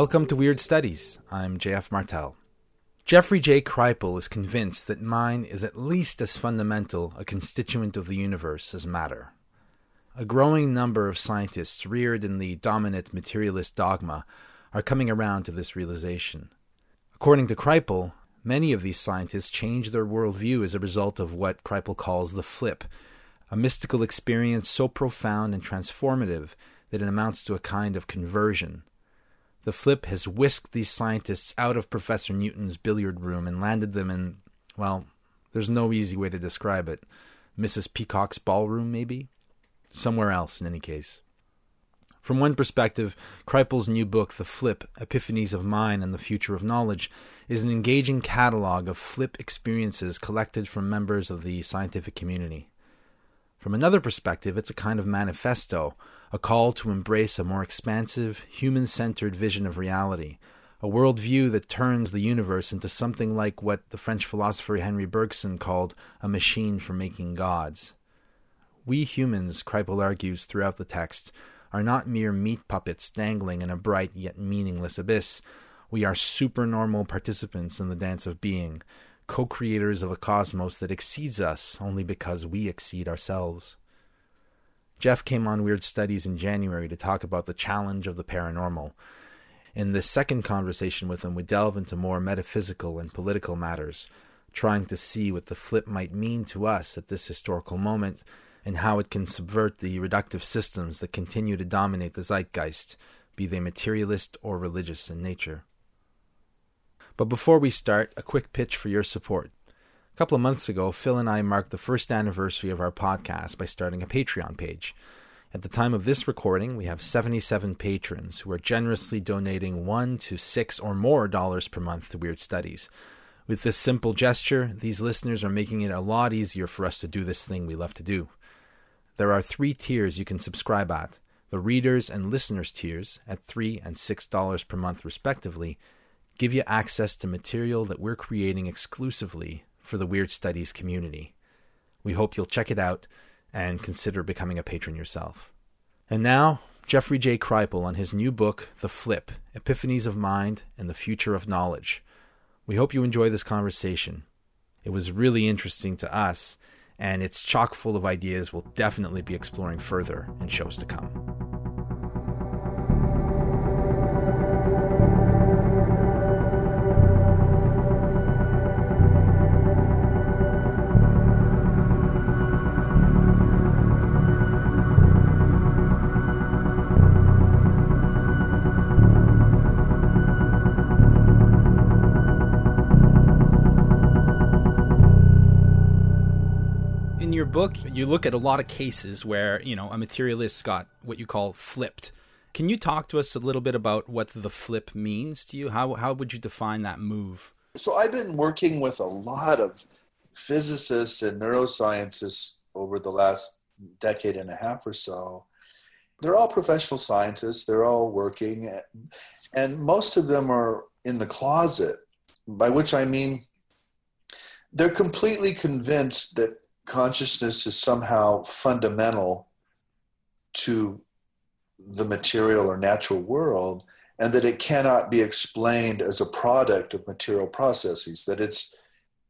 Welcome to Weird Studies. I'm JF Martel. Jeffrey J. Kripal is convinced that mind is at least as fundamental a constituent of the universe as matter. A growing number of scientists reared in the dominant materialist dogma are coming around to this realization. According to Kripal, many of these scientists change their worldview as a result of what Kripal calls the flip, a mystical experience so profound and transformative that it amounts to a kind of conversion the flip has whisked these scientists out of Professor Newton's billiard room and landed them in, well, there's no easy way to describe it. Mrs. Peacock's ballroom, maybe? Somewhere else, in any case. From one perspective, Kripal's new book, The Flip Epiphanies of Mind and the Future of Knowledge, is an engaging catalog of flip experiences collected from members of the scientific community. From another perspective, it's a kind of manifesto, a call to embrace a more expansive, human centered vision of reality, a worldview that turns the universe into something like what the French philosopher Henri Bergson called a machine for making gods. We humans, Kripal argues throughout the text, are not mere meat puppets dangling in a bright yet meaningless abyss. We are supernormal participants in the dance of being, co creators of a cosmos that exceeds us only because we exceed ourselves. Jeff came on Weird Studies in January to talk about the challenge of the paranormal. In this second conversation with him, we delve into more metaphysical and political matters, trying to see what the flip might mean to us at this historical moment and how it can subvert the reductive systems that continue to dominate the zeitgeist, be they materialist or religious in nature. But before we start, a quick pitch for your support. A couple of months ago, Phil and I marked the first anniversary of our podcast by starting a Patreon page. At the time of this recording, we have 77 patrons who are generously donating one to six or more dollars per month to Weird Studies. With this simple gesture, these listeners are making it a lot easier for us to do this thing we love to do. There are three tiers you can subscribe at the readers and listeners tiers at three and six dollars per month respectively give you access to material that we're creating exclusively for the Weird Studies community. We hope you'll check it out and consider becoming a patron yourself. And now, Jeffrey J. Kripal on his new book, The Flip Epiphanies of Mind and the Future of Knowledge. We hope you enjoy this conversation. It was really interesting to us, and it's chock full of ideas we'll definitely be exploring further in shows to come. Book, you look at a lot of cases where, you know, a materialist got what you call flipped. Can you talk to us a little bit about what the flip means to you? How, how would you define that move? So I've been working with a lot of physicists and neuroscientists over the last decade and a half or so. They're all professional scientists, they're all working, and most of them are in the closet, by which I mean they're completely convinced that consciousness is somehow fundamental to the material or natural world and that it cannot be explained as a product of material processes that it's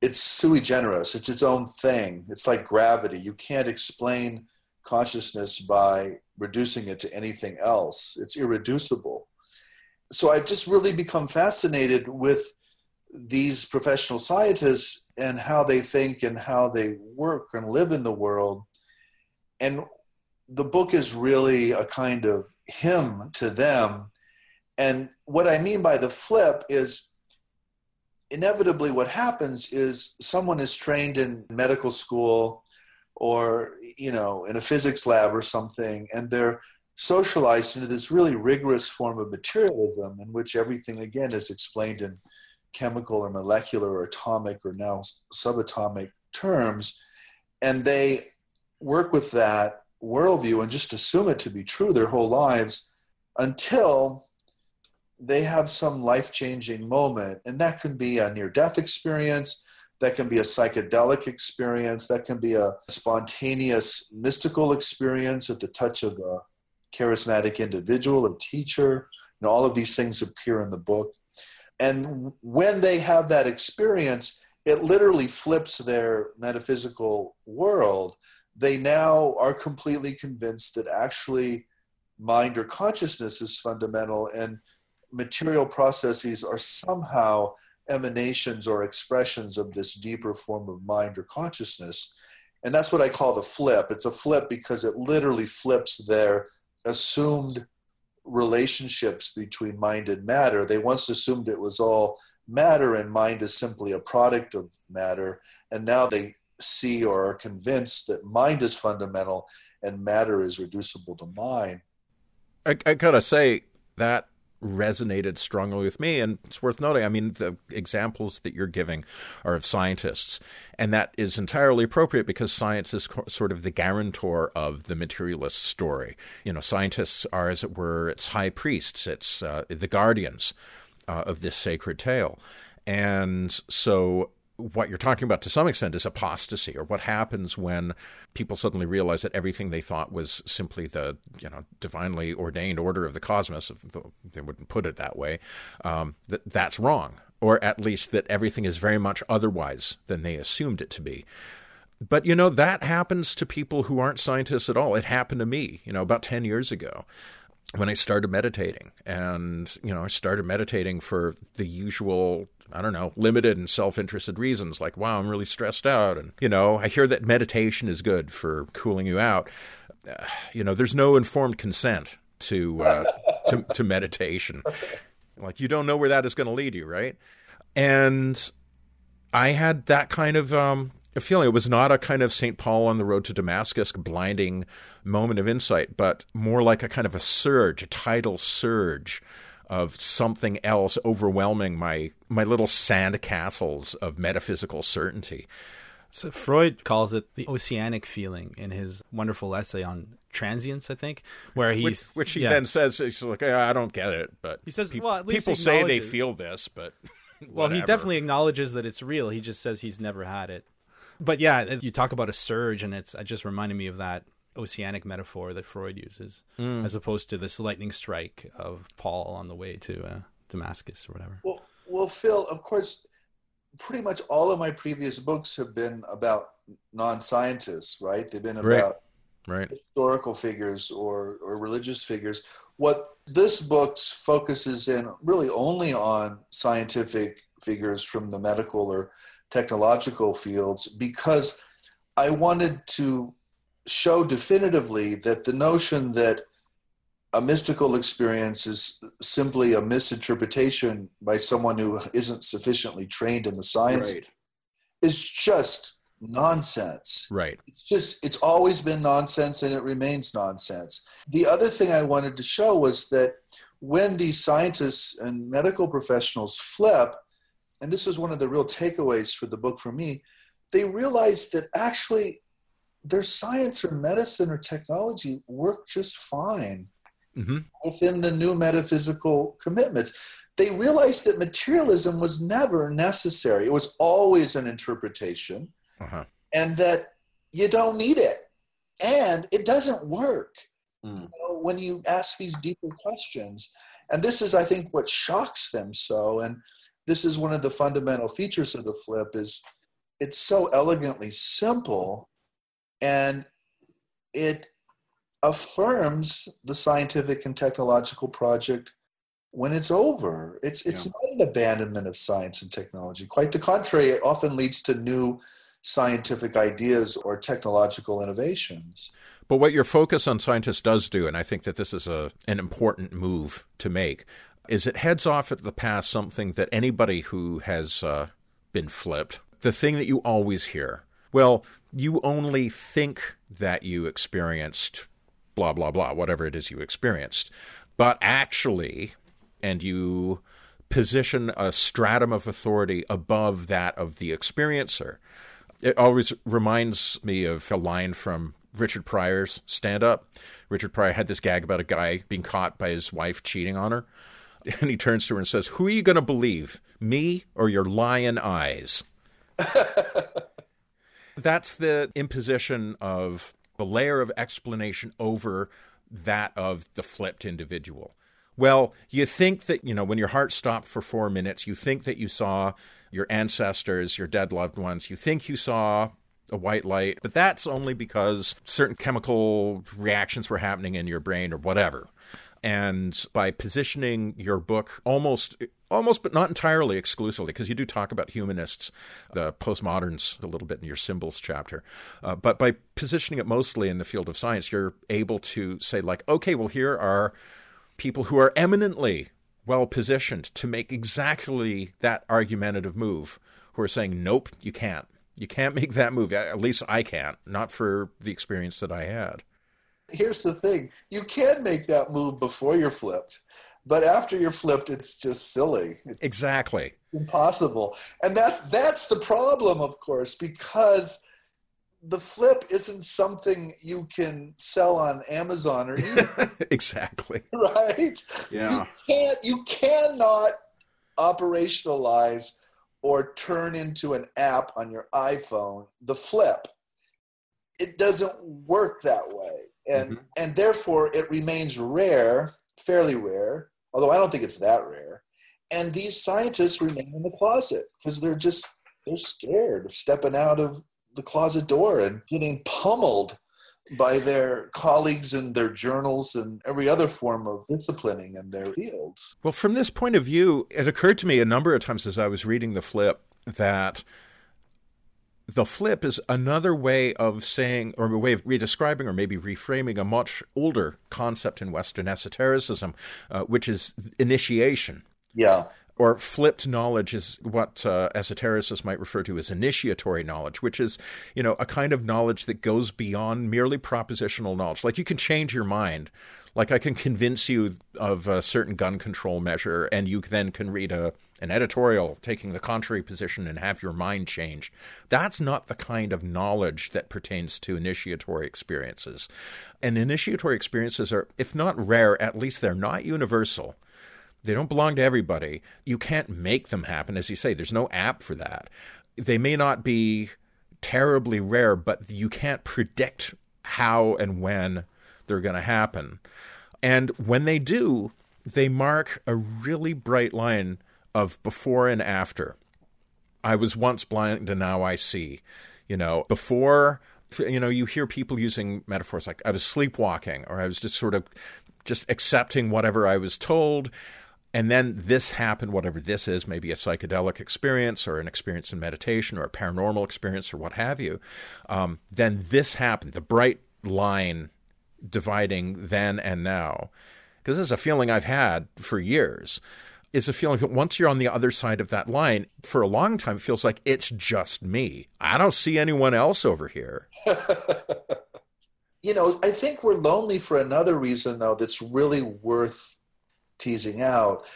it's sui generis it's its own thing. It's like gravity. You can't explain consciousness by reducing it to anything else. It's irreducible. So i've just really become fascinated with these professional scientists and how they think and how they work and live in the world. And the book is really a kind of hymn to them. And what I mean by the flip is inevitably what happens is someone is trained in medical school or you know in a physics lab or something and they're socialized into this really rigorous form of materialism in which everything again is explained in chemical or molecular or atomic or now subatomic terms and they work with that worldview and just assume it to be true their whole lives until they have some life changing moment. And that can be a near death experience, that can be a psychedelic experience, that can be a spontaneous mystical experience at the touch of a charismatic individual or teacher. And all of these things appear in the book. And when they have that experience, it literally flips their metaphysical world. They now are completely convinced that actually mind or consciousness is fundamental and material processes are somehow emanations or expressions of this deeper form of mind or consciousness. And that's what I call the flip. It's a flip because it literally flips their assumed relationships between mind and matter. They once assumed it was all matter and mind is simply a product of matter. And now they see or are convinced that mind is fundamental and matter is reducible to mind. I, I gotta say that resonated strongly with me. And it's worth noting, I mean, the examples that you're giving are of scientists. And that is entirely appropriate because science is co- sort of the guarantor of the materialist story. You know, scientists are, as it were, its high priests, it's uh, the guardians uh, of this sacred tale. And so what you're talking about to some extent is apostasy, or what happens when people suddenly realize that everything they thought was simply the you know divinely ordained order of the cosmos, if they wouldn't put it that way, um, that that's wrong, or at least that everything is very much otherwise than they assumed it to be. But you know that happens to people who aren't scientists at all. It happened to me, you know, about ten years ago when I started meditating. And, you know, I started meditating for the usual, I don't know, limited and self interested reasons like, wow, I'm really stressed out. And, you know, I hear that meditation is good for cooling you out. Uh, you know, there's no informed consent to, uh, to, to meditation. Like, you don't know where that is going to lead you, right? And I had that kind of um, feeling. It was not a kind of St. Paul on the road to Damascus blinding moment of insight, but more like a kind of a surge, a tidal surge of something else overwhelming my my little sand castles of metaphysical certainty. So Freud calls it the oceanic feeling in his wonderful essay on transience, I think, where he's which, which he yeah. then says he's like, I don't get it, but he says, pe- well, people say they feel this, but well, he definitely acknowledges that it's real. He just says he's never had it but yeah, you talk about a surge, and it's it just reminded me of that oceanic metaphor that Freud uses, mm. as opposed to this lightning strike of Paul on the way to uh, Damascus or whatever. Well, well, Phil, of course, pretty much all of my previous books have been about non-scientists, right? They've been about right. right. historical figures or or religious figures. What this book focuses in really only on scientific figures from the medical or technological fields because I wanted to show definitively that the notion that a mystical experience is simply a misinterpretation by someone who isn't sufficiently trained in the science right. is just nonsense. Right. It's just, it's always been nonsense and it remains nonsense. The other thing I wanted to show was that when these scientists and medical professionals flip, and this was one of the real takeaways for the book for me, they realized that actually their science or medicine or technology worked just fine mm-hmm. within the new metaphysical commitments. They realized that materialism was never necessary, it was always an interpretation, uh-huh. and that you don't need it. And it doesn't work mm. you know, when you ask these deeper questions. And this is, I think, what shocks them so. And this is one of the fundamental features of the flip is it's so elegantly simple and it affirms the scientific and technological project when it's over. It's it's yeah. not an abandonment of science and technology. Quite the contrary, it often leads to new scientific ideas or technological innovations. But what your focus on scientists does do, and I think that this is a an important move to make, is it heads off at the pass something that anybody who has uh, been flipped, the thing that you always hear Well, you only think that you experienced blah, blah, blah, whatever it is you experienced. But actually, and you position a stratum of authority above that of the experiencer. It always reminds me of a line from Richard Pryor's stand up. Richard Pryor had this gag about a guy being caught by his wife cheating on her. And he turns to her and says, Who are you going to believe, me or your lion eyes? That's the imposition of the layer of explanation over that of the flipped individual. Well, you think that, you know, when your heart stopped for four minutes, you think that you saw your ancestors, your dead loved ones, you think you saw a white light, but that's only because certain chemical reactions were happening in your brain or whatever. And by positioning your book almost almost but not entirely exclusively because you do talk about humanists the postmoderns a little bit in your symbols chapter uh, but by positioning it mostly in the field of science you're able to say like okay well here are people who are eminently well positioned to make exactly that argumentative move who are saying nope you can't you can't make that move. At least I can't, not for the experience that I had. Here's the thing you can make that move before you're flipped, but after you're flipped, it's just silly. exactly. Impossible. And that's, that's the problem, of course, because the flip isn't something you can sell on Amazon or eBay. exactly. Right? Yeah. You can't you cannot operationalize or turn into an app on your iPhone, the flip. It doesn't work that way. And mm-hmm. and therefore it remains rare, fairly rare, although I don't think it's that rare. And these scientists remain in the closet because they're just they're scared of stepping out of the closet door and getting pummeled by their colleagues and their journals and every other form of disciplining in their fields. Well, from this point of view, it occurred to me a number of times as I was reading the flip that the flip is another way of saying, or a way of redescribing, or maybe reframing a much older concept in Western esotericism, uh, which is initiation. Yeah or flipped knowledge is what uh, esotericists might refer to as initiatory knowledge, which is, you know, a kind of knowledge that goes beyond merely propositional knowledge. Like you can change your mind. Like I can convince you of a certain gun control measure, and you then can read a an editorial taking the contrary position and have your mind changed. That's not the kind of knowledge that pertains to initiatory experiences. And initiatory experiences are, if not rare, at least they're not universal. They don't belong to everybody. You can't make them happen, as you say. There's no app for that. They may not be terribly rare, but you can't predict how and when they're going to happen. And when they do, they mark a really bright line of before and after. I was once blind and now I see. You know, before, you know, you hear people using metaphors like I was sleepwalking or I was just sort of just accepting whatever I was told and then this happened, whatever this is, maybe a psychedelic experience or an experience in meditation or a paranormal experience or what have you. Um, then this happened, the bright line dividing then and now. Because this is a feeling I've had for years. Is a feeling that once you're on the other side of that line, for a long time, it feels like it's just me. I don't see anyone else over here. you know, I think we're lonely for another reason, though, that's really worth teasing out.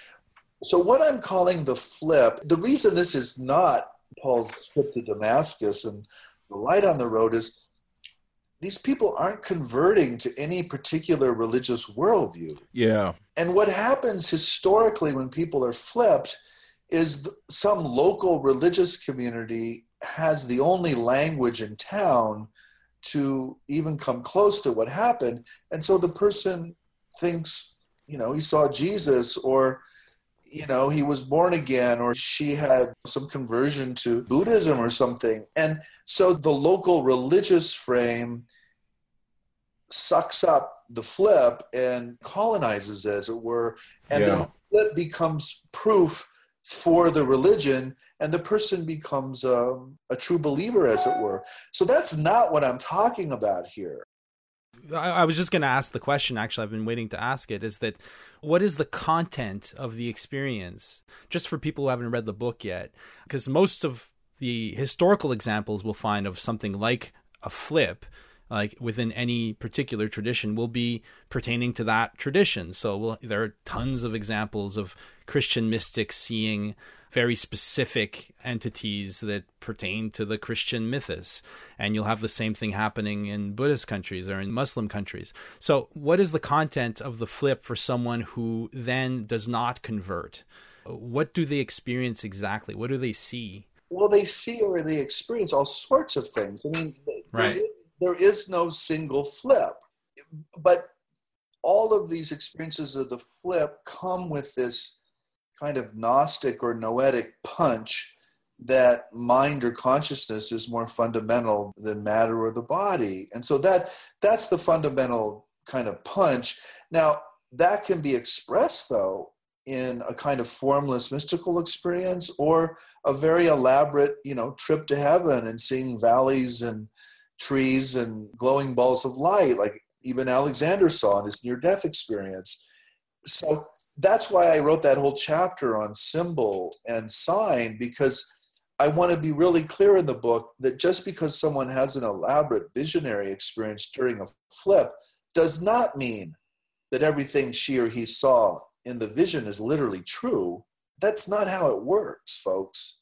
So, what I'm calling the flip, the reason this is not Paul's trip to Damascus and the light on the road is these people aren't converting to any particular religious worldview. Yeah. And what happens historically when people are flipped is some local religious community has the only language in town to even come close to what happened. And so the person thinks you know, he saw Jesus or you know, he was born again or she had some conversion to Buddhism or something. And so the local religious frame sucks up the flip and colonizes, as it were. And yeah. the flip becomes proof for the religion and the person becomes um, a true believer, as it were. So that's not what I'm talking about here. I, I was just going to ask the question. Actually, I've been waiting to ask it. Is that what is the content of the experience? Just for people who haven't read the book yet, because most of the historical examples we'll find of something like a flip like within any particular tradition will be pertaining to that tradition so we'll, there are tons of examples of christian mystics seeing very specific entities that pertain to the Christian mythos. And you'll have the same thing happening in Buddhist countries or in Muslim countries. So, what is the content of the flip for someone who then does not convert? What do they experience exactly? What do they see? Well, they see or they experience all sorts of things. I mean, right. There, is no single flip. But all of these experiences of the flip come with this kind of Gnostic or noetic punch that mind or consciousness is more fundamental than matter or the body. And so that that's the fundamental kind of punch. Now that can be expressed though in a kind of formless mystical experience or a very elaborate, you know, trip to heaven and seeing valleys and trees and glowing balls of light like even Alexander saw in his near death experience. So that's why I wrote that whole chapter on symbol and sign because I want to be really clear in the book that just because someone has an elaborate visionary experience during a flip does not mean that everything she or he saw in the vision is literally true. That's not how it works, folks.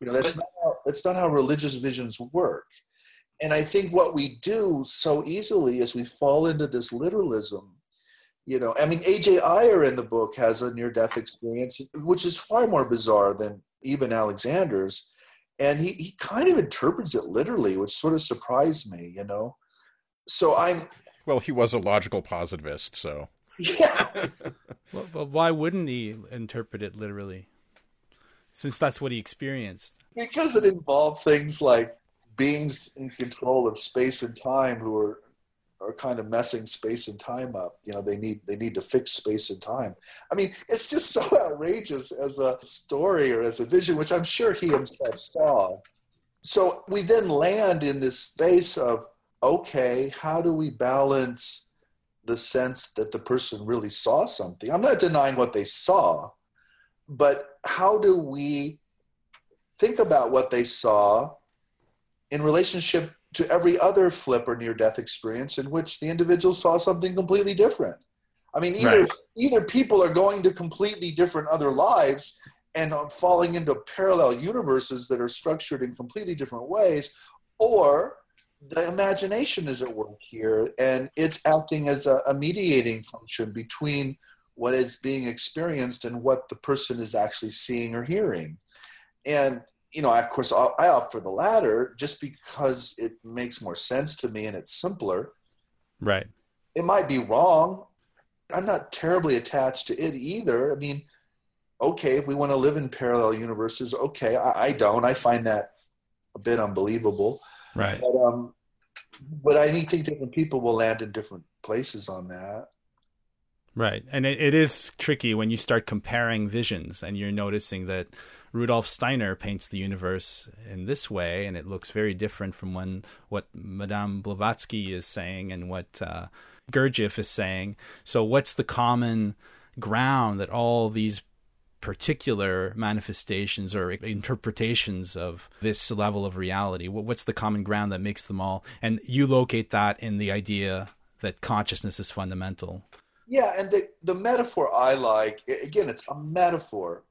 You know, that's not how, that's not how religious visions work. And I think what we do so easily is we fall into this literalism you know i mean aj Ayer in the book has a near death experience which is far more bizarre than even alexander's. And he, he kind of interprets it literally which sort of surprised me you know? So i'm well he was a logical positivist so. Yeah. Well, but why wouldn't he interpret it literally? Since that's what he experienced. Because it involved things like beings in control of space and time who are are kind of messing space and time up. You know, they need they need to fix space and time. I mean, it's just so outrageous as a story or as a vision, which I'm sure he himself saw. So we then land in this space of okay, how do we balance the sense that the person really saw something? I'm not denying what they saw, but how do we think about what they saw in relationship to every other flip or near death experience in which the individual saw something completely different. I mean, either right. either people are going to completely different other lives and falling into parallel universes that are structured in completely different ways, or the imagination is at work here and it's acting as a, a mediating function between what is being experienced and what the person is actually seeing or hearing. And you know, of course, I opt for the latter just because it makes more sense to me and it's simpler. Right. It might be wrong. I'm not terribly attached to it either. I mean, okay, if we want to live in parallel universes, okay, I, I don't. I find that a bit unbelievable. Right. But, um, but I think different people will land in different places on that. Right. And it, it is tricky when you start comparing visions and you're noticing that Rudolf Steiner paints the universe in this way, and it looks very different from when what Madame Blavatsky is saying and what uh, Gurdjieff is saying. So, what's the common ground that all these particular manifestations or interpretations of this level of reality? What's the common ground that makes them all? And you locate that in the idea that consciousness is fundamental. Yeah, and the, the metaphor I like, again, it's a metaphor,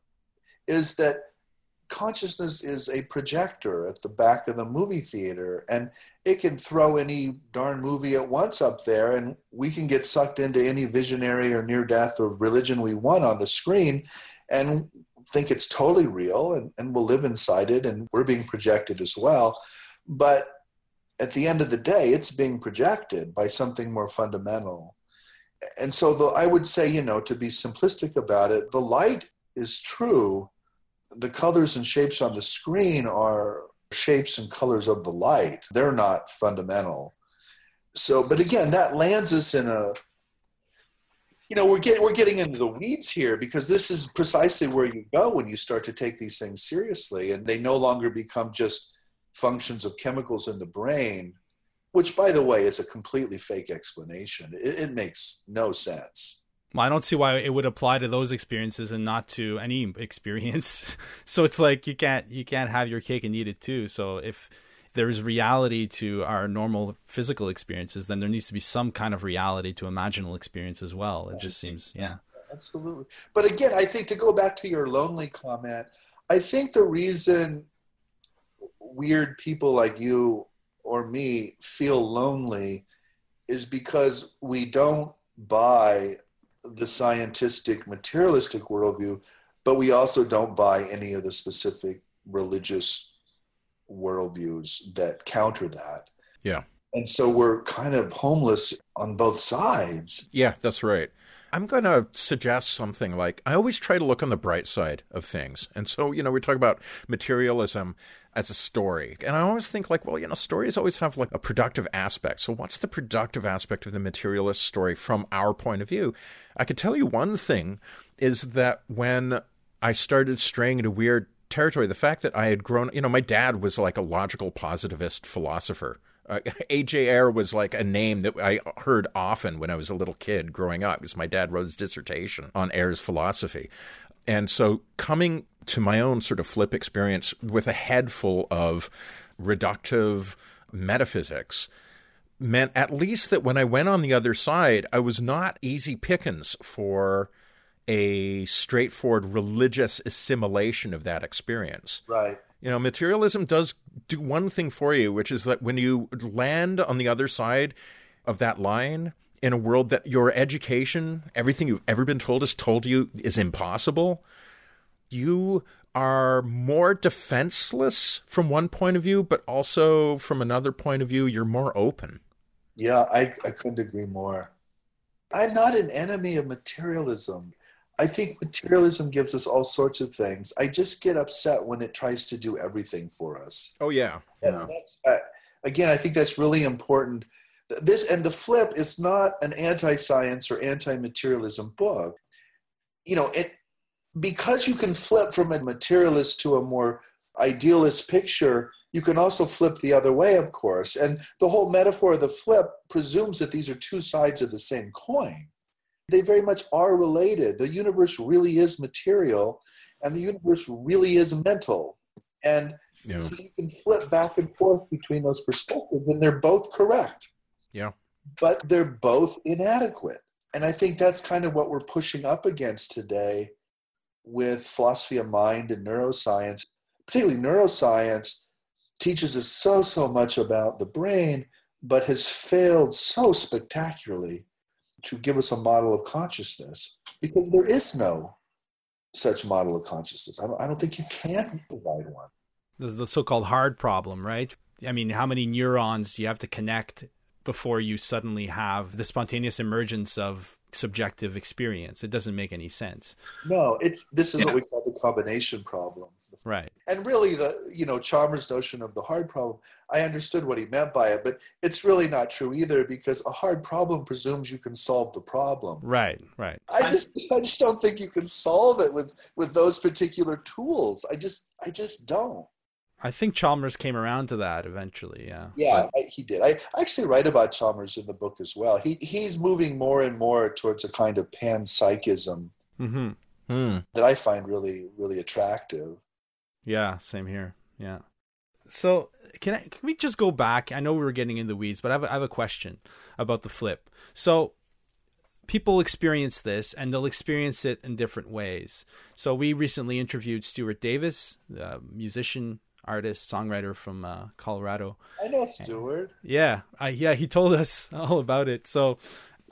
is that consciousness is a projector at the back of the movie theater and it can throw any darn movie at once up there and we can get sucked into any visionary or near death or religion we want on the screen and think it's totally real and, and we'll live inside it and we're being projected as well. But at the end of the day it's being projected by something more fundamental and so the, i would say you know to be simplistic about it the light is true the colors and shapes on the screen are shapes and colors of the light. They're not fundamental. So, but again, that lands us in a, you know, we're getting we're getting into the weeds here because this is precisely where you go when you start to take these things seriously, and they no longer become just functions of chemicals in the brain, which, by the way, is a completely fake explanation. It, it makes no sense. Well, I don't see why it would apply to those experiences and not to any experience. so it's like you can't you can't have your cake and eat it too. So if there's reality to our normal physical experiences, then there needs to be some kind of reality to imaginal experience as well. It just seems, yeah. Absolutely. But again, I think to go back to your lonely comment, I think the reason weird people like you or me feel lonely is because we don't buy the scientific materialistic worldview, but we also don't buy any of the specific religious worldviews that counter that. Yeah. And so we're kind of homeless on both sides. Yeah, that's right. I'm going to suggest something like I always try to look on the bright side of things. And so, you know, we talk about materialism as a story. And I always think like, well, you know, stories always have like a productive aspect. So what's the productive aspect of the materialist story from our point of view? I could tell you one thing is that when I started straying into weird territory, the fact that I had grown, you know, my dad was like a logical positivist philosopher. Uh, A.J. Ayer was like a name that I heard often when I was a little kid growing up because my dad wrote his dissertation on Ayer's philosophy. And so coming to my own sort of flip experience with a head full of reductive metaphysics meant at least that when I went on the other side, I was not easy pickings for a straightforward religious assimilation of that experience. Right. You know, materialism does do one thing for you, which is that when you land on the other side of that line in a world that your education, everything you've ever been told has told you is impossible, you are more defenseless from one point of view, but also from another point of view, you're more open. Yeah, I, I couldn't agree more. I'm not an enemy of materialism. I think materialism gives us all sorts of things. I just get upset when it tries to do everything for us. Oh yeah, yeah. Uh, again, I think that's really important. This and the flip is not an anti-science or anti-materialism book. You know, it because you can flip from a materialist to a more idealist picture. You can also flip the other way, of course. And the whole metaphor of the flip presumes that these are two sides of the same coin they very much are related. The universe really is material, and the universe really is mental. And yeah. so you can flip back and forth between those perspectives, and they're both correct. Yeah. But they're both inadequate. And I think that's kind of what we're pushing up against today with philosophy of mind and neuroscience. Particularly, neuroscience teaches us so, so much about the brain, but has failed so spectacularly to give us a model of consciousness because there is no such model of consciousness. I don't, I don't think you can provide one. This is the so called hard problem, right? I mean, how many neurons do you have to connect before you suddenly have the spontaneous emergence of subjective experience? It doesn't make any sense. No, it's this is yeah. what we call the combination problem. Right. And really, the you know Chalmers' notion of the hard problem, I understood what he meant by it, but it's really not true either because a hard problem presumes you can solve the problem. Right. Right. I just I just don't think you can solve it with with those particular tools. I just I just don't. I think Chalmers came around to that eventually. Yeah. Yeah, I, he did. I actually write about Chalmers in the book as well. He he's moving more and more towards a kind of panpsychism mm-hmm. hmm. that I find really really attractive. Yeah, same here. Yeah. So can I can we just go back? I know we were getting in the weeds, but I have a, I have a question about the flip. So people experience this and they'll experience it in different ways. So we recently interviewed Stuart Davis, the musician, artist, songwriter from uh, Colorado. I know Stuart. And, yeah, I, yeah, he told us all about it. So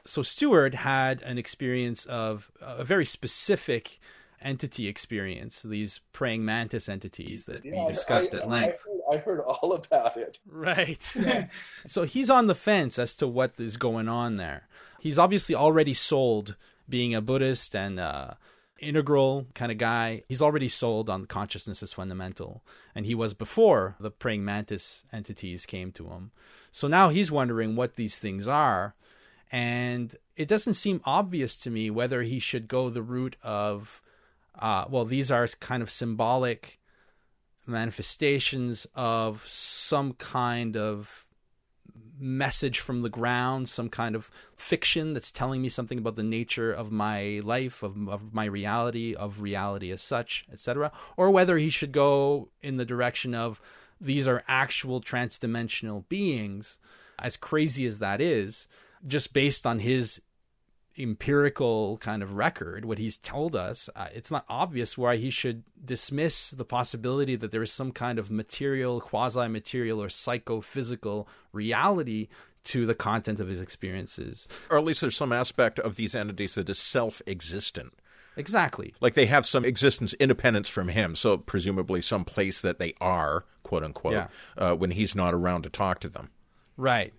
so Stuart had an experience of a very specific entity experience, these praying mantis entities that yeah, we discussed I, I, at length. I heard, I heard, all about it. Right. so he's on the fence as to what is going on there. He's obviously already sold being a Buddhist and uh, integral kind of guy. He's already sold on consciousness as fundamental, and he was before the praying mantis entities came to him. So now he's wondering what these things are, and it doesn't seem obvious to me whether he should go the route of uh, well, these are kind of symbolic manifestations of some kind of message from the ground, some kind of fiction that's telling me something about the nature of my life, of, of my reality, of reality as such, etc., or whether he should go in the direction of these are actual transdimensional beings, as crazy as that is, just based on his empirical kind of record, what he's told us, uh, it's not obvious why he should dismiss the possibility that there is some kind of material, quasi material, or psychophysical reality to the content of his experiences. Or at least there's some aspect of these entities that is self existent. Exactly. Like they have some existence independence from him, so presumably some place that they are, quote unquote, yeah. uh, when he's not around to talk to them. Right.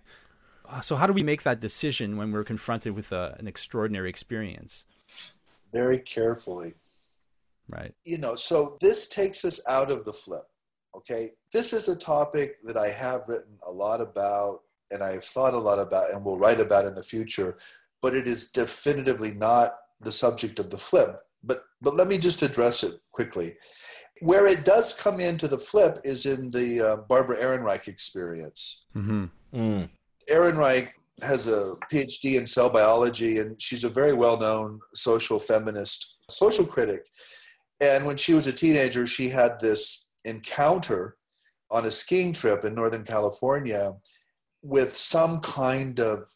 Uh, so how do we make that decision when we're confronted with a, uh, an extraordinary experience? Very carefully. Right. You know, so this takes us out of the flip. Okay. This is a topic that I have written a lot about and I've thought a lot about and will write about in the future, but it is definitively not the subject of the flip. But but let me just address it quickly. Where it does come into the flip is in the uh, Barbara Ehrenreich experience. Mm-hmm. Mm. Ehrenreich has a PhD in cell biology, and she's a very well known social feminist social critic. And when she was a teenager, she had this encounter on a skiing trip in Northern California with some kind of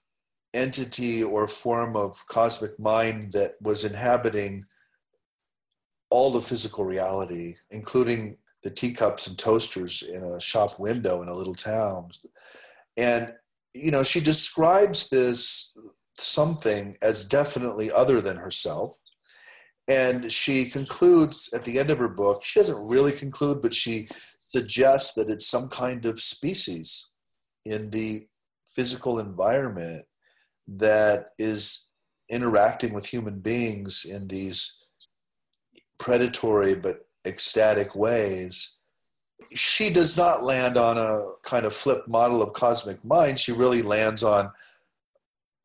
entity or form of cosmic mind that was inhabiting all the physical reality, including the teacups and toasters in a shop window in a little town. And you know, she describes this something as definitely other than herself. And she concludes at the end of her book, she doesn't really conclude, but she suggests that it's some kind of species in the physical environment that is interacting with human beings in these predatory but ecstatic ways she does not land on a kind of flip model of cosmic mind. She really lands on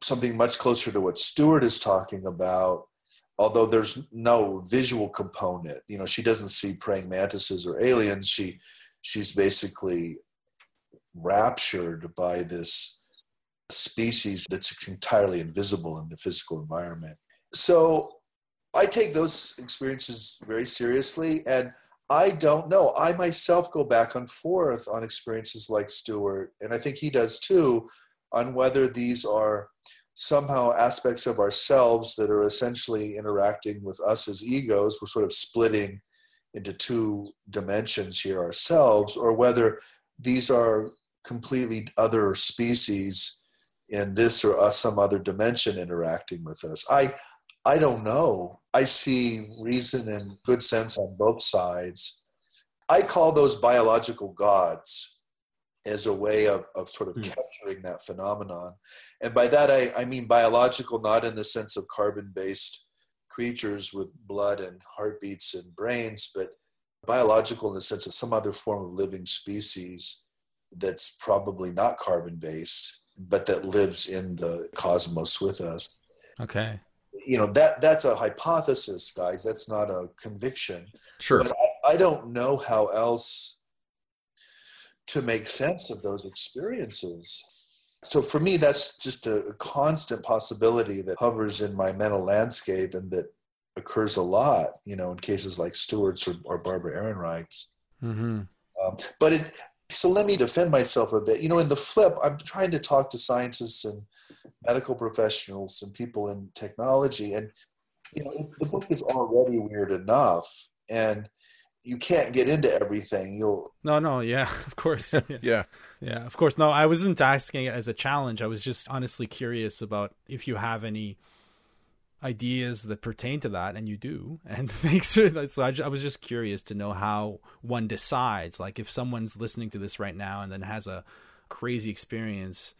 something much closer to what Stuart is talking about, although there's no visual component. You know, she doesn't see praying mantises or aliens. She she's basically raptured by this species that's entirely invisible in the physical environment. So I take those experiences very seriously and I don't know. I myself go back and forth on experiences like Stuart, and I think he does too, on whether these are somehow aspects of ourselves that are essentially interacting with us as egos. We're sort of splitting into two dimensions here ourselves, or whether these are completely other species in this or uh, some other dimension interacting with us. I I don't know. I see reason and good sense on both sides. I call those biological gods as a way of, of sort of mm. capturing that phenomenon. And by that, I, I mean biological, not in the sense of carbon based creatures with blood and heartbeats and brains, but biological in the sense of some other form of living species that's probably not carbon based, but that lives in the cosmos with us. Okay you know that that's a hypothesis guys. That's not a conviction. Sure. I, I, don't know how else to make sense of those experiences. So for me that's just a, constant possibility that hovers in my mental landscape and that occurs a lot you know in cases like stuart's or, or barbara ehrenreich's. Mm-hmm. um, but it so let me defend myself a bit. You know in the flip i'm trying to talk to scientists and medical professionals and people in technology. And you know, the book is already weird enough, and you can't get into everything. You'll no, no, yeah, of course, yeah, yeah, of course. No, I wasn't asking it as a challenge. I was just honestly curious about if you have any ideas that pertain to that, and you do. And thanks for that. So I, I was just curious to know how one decides. Like, if someone's listening to this right now and then has a crazy experience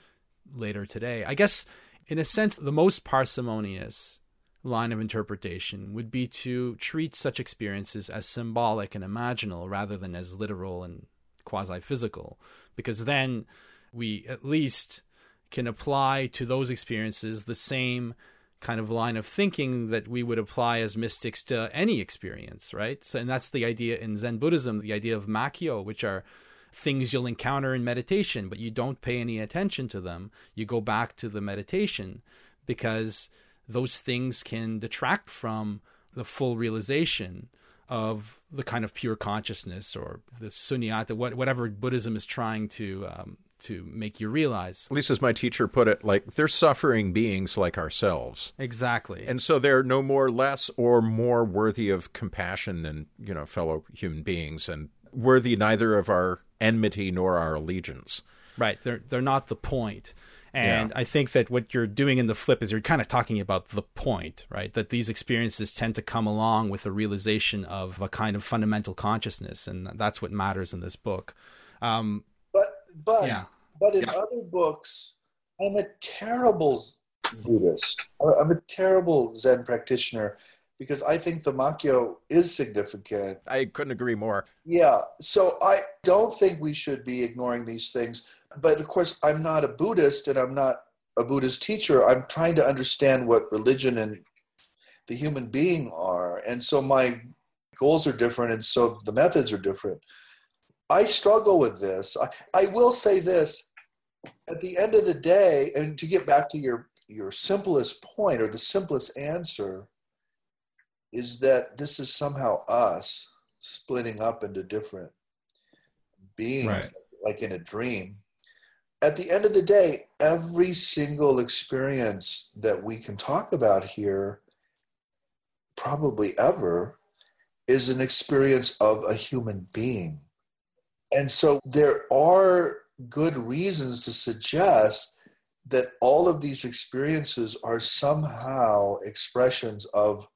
later today. I guess, in a sense, the most parsimonious line of interpretation would be to treat such experiences as symbolic and imaginal rather than as literal and quasi physical, because then we at least can apply to those experiences the same kind of line of thinking that we would apply as mystics to any experience, right? So, and that's the idea in Zen Buddhism, the idea of makyo, which are things you'll encounter in meditation, but you don't pay any attention to them. You go back to the meditation because those things can detract from the full realization of the kind of pure consciousness or the sunyata, whatever Buddhism is trying to um, to make you realize. At least as my teacher put it, like they're suffering beings like ourselves. Exactly. And so they're no more less or more worthy of compassion than, you know, fellow human beings and worthy neither of our enmity nor our allegiance. Right. They're they're not the point. And yeah. I think that what you're doing in the flip is you're kind of talking about the point, right? That these experiences tend to come along with a realization of a kind of fundamental consciousness, and that's what matters in this book. Um, but but yeah. but in yeah. other books, I'm a terrible Buddhist. I'm a terrible Zen practitioner because I think the Makyo is significant. I couldn't agree more. Yeah. So I don't think we should be ignoring these things. But of course, I'm not a Buddhist and I'm not a Buddhist teacher. I'm trying to understand what religion and the human being are. And so my goals are different and so the methods are different. I struggle with this. I, I will say this at the end of the day, and to get back to your, your simplest point or the simplest answer, is that this is somehow us splitting up into different beings, right. like in a dream. At the end of the day, every single experience that we can talk about here, probably ever, is an experience of a human being. And so there are good reasons to suggest that all of these experiences are somehow expressions of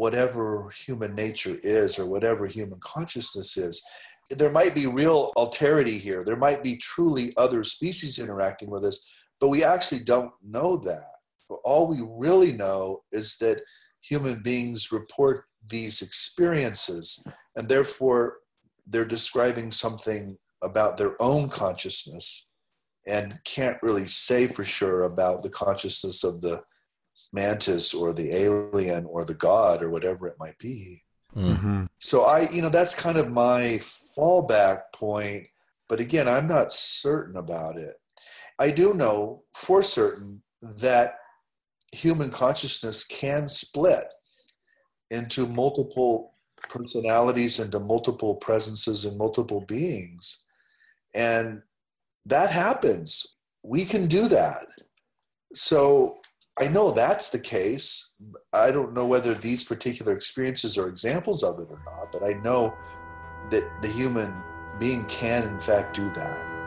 whatever human nature is or whatever human consciousness is. There might be real alterity here. There might be truly other species interacting with us, but we actually don't know that. All we really know is that human beings report these experiences, and therefore they're describing something about their own consciousness and can't really say for sure about the consciousness of the mantis or the alien or the god or whatever it might be. Mm-hmm. So I, you know, that's kind of my fallback point. But again, I'm not certain about it. I do know for certain that human consciousness can split into multiple personalities, into multiple presences, and multiple beings. And that happens. We can do that. So I know that's the case. I don't know whether these particular experiences are examples of it or not, but I know that the human being can, in fact, do that.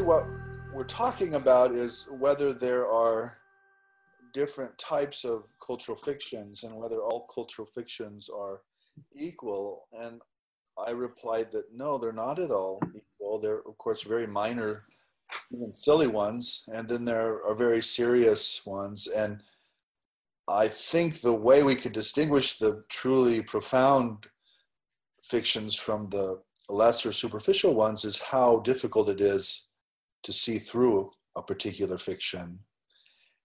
What we're talking about is whether there are different types of cultural fictions and whether all cultural fictions are equal. And I replied that no, they're not at all equal. They're, of course, very minor, even silly ones, and then there are very serious ones. And I think the way we could distinguish the truly profound fictions from the lesser superficial ones is how difficult it is to see through a particular fiction.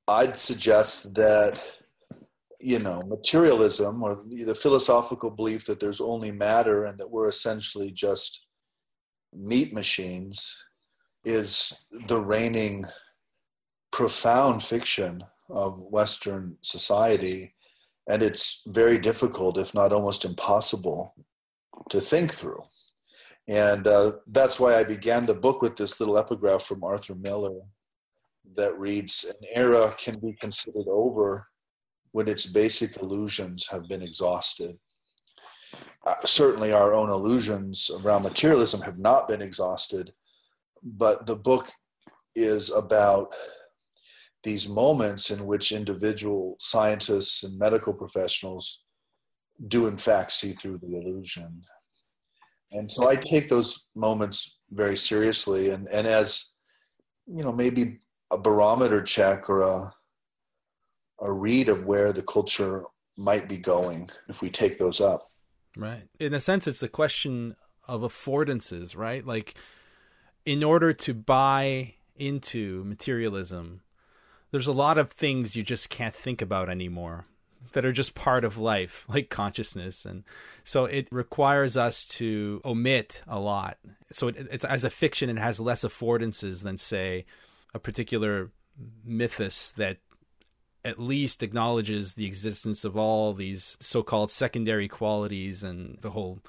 I'd suggest that, you know, materialism or the philosophical belief that there's only matter and that we're essentially just meat machines is the reigning profound fiction of Western society. And it's very difficult, if not almost impossible, to think through. And uh, that's why I began the book with this little epigraph from Arthur Miller that reads An era can be considered over when its basic illusions have been exhausted. Uh, certainly, our own illusions around materialism have not been exhausted, but the book is about these moments in which individual scientists and medical professionals do in fact see through the illusion and so i take those moments very seriously. And, and as you know maybe a barometer check or a a read of where the culture might be going if we take those up. Right. In a sense it's a question of affordances right? Like in order to buy into materialism there's a lot of things you just can't think about anymore that are just part of life, like consciousness. And so it requires us to omit a lot. So it, it's as a fiction, it has less affordances than, say, a particular mythos that at least acknowledges the existence of all these so-called secondary qualities and the whole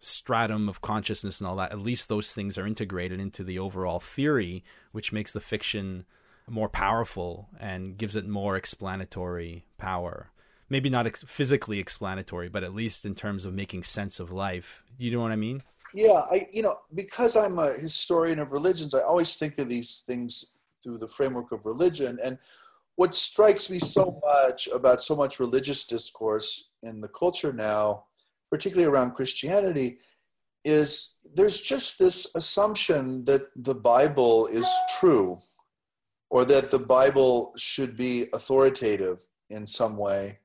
stratum of consciousness and all that at least those things are integrated into the overall theory which makes the fiction more powerful and gives it more explanatory power maybe not ex- physically explanatory, but at least in terms of making sense of life. You know what I mean? Yeah, I you know because I'm a historian of religions, I always think of these things through the framework of religion. And what strikes me so much about so much religious discourse in the culture now, particularly around Christianity, is there's just this assumption that the Bible is true or that the Bible should be authoritative in some way.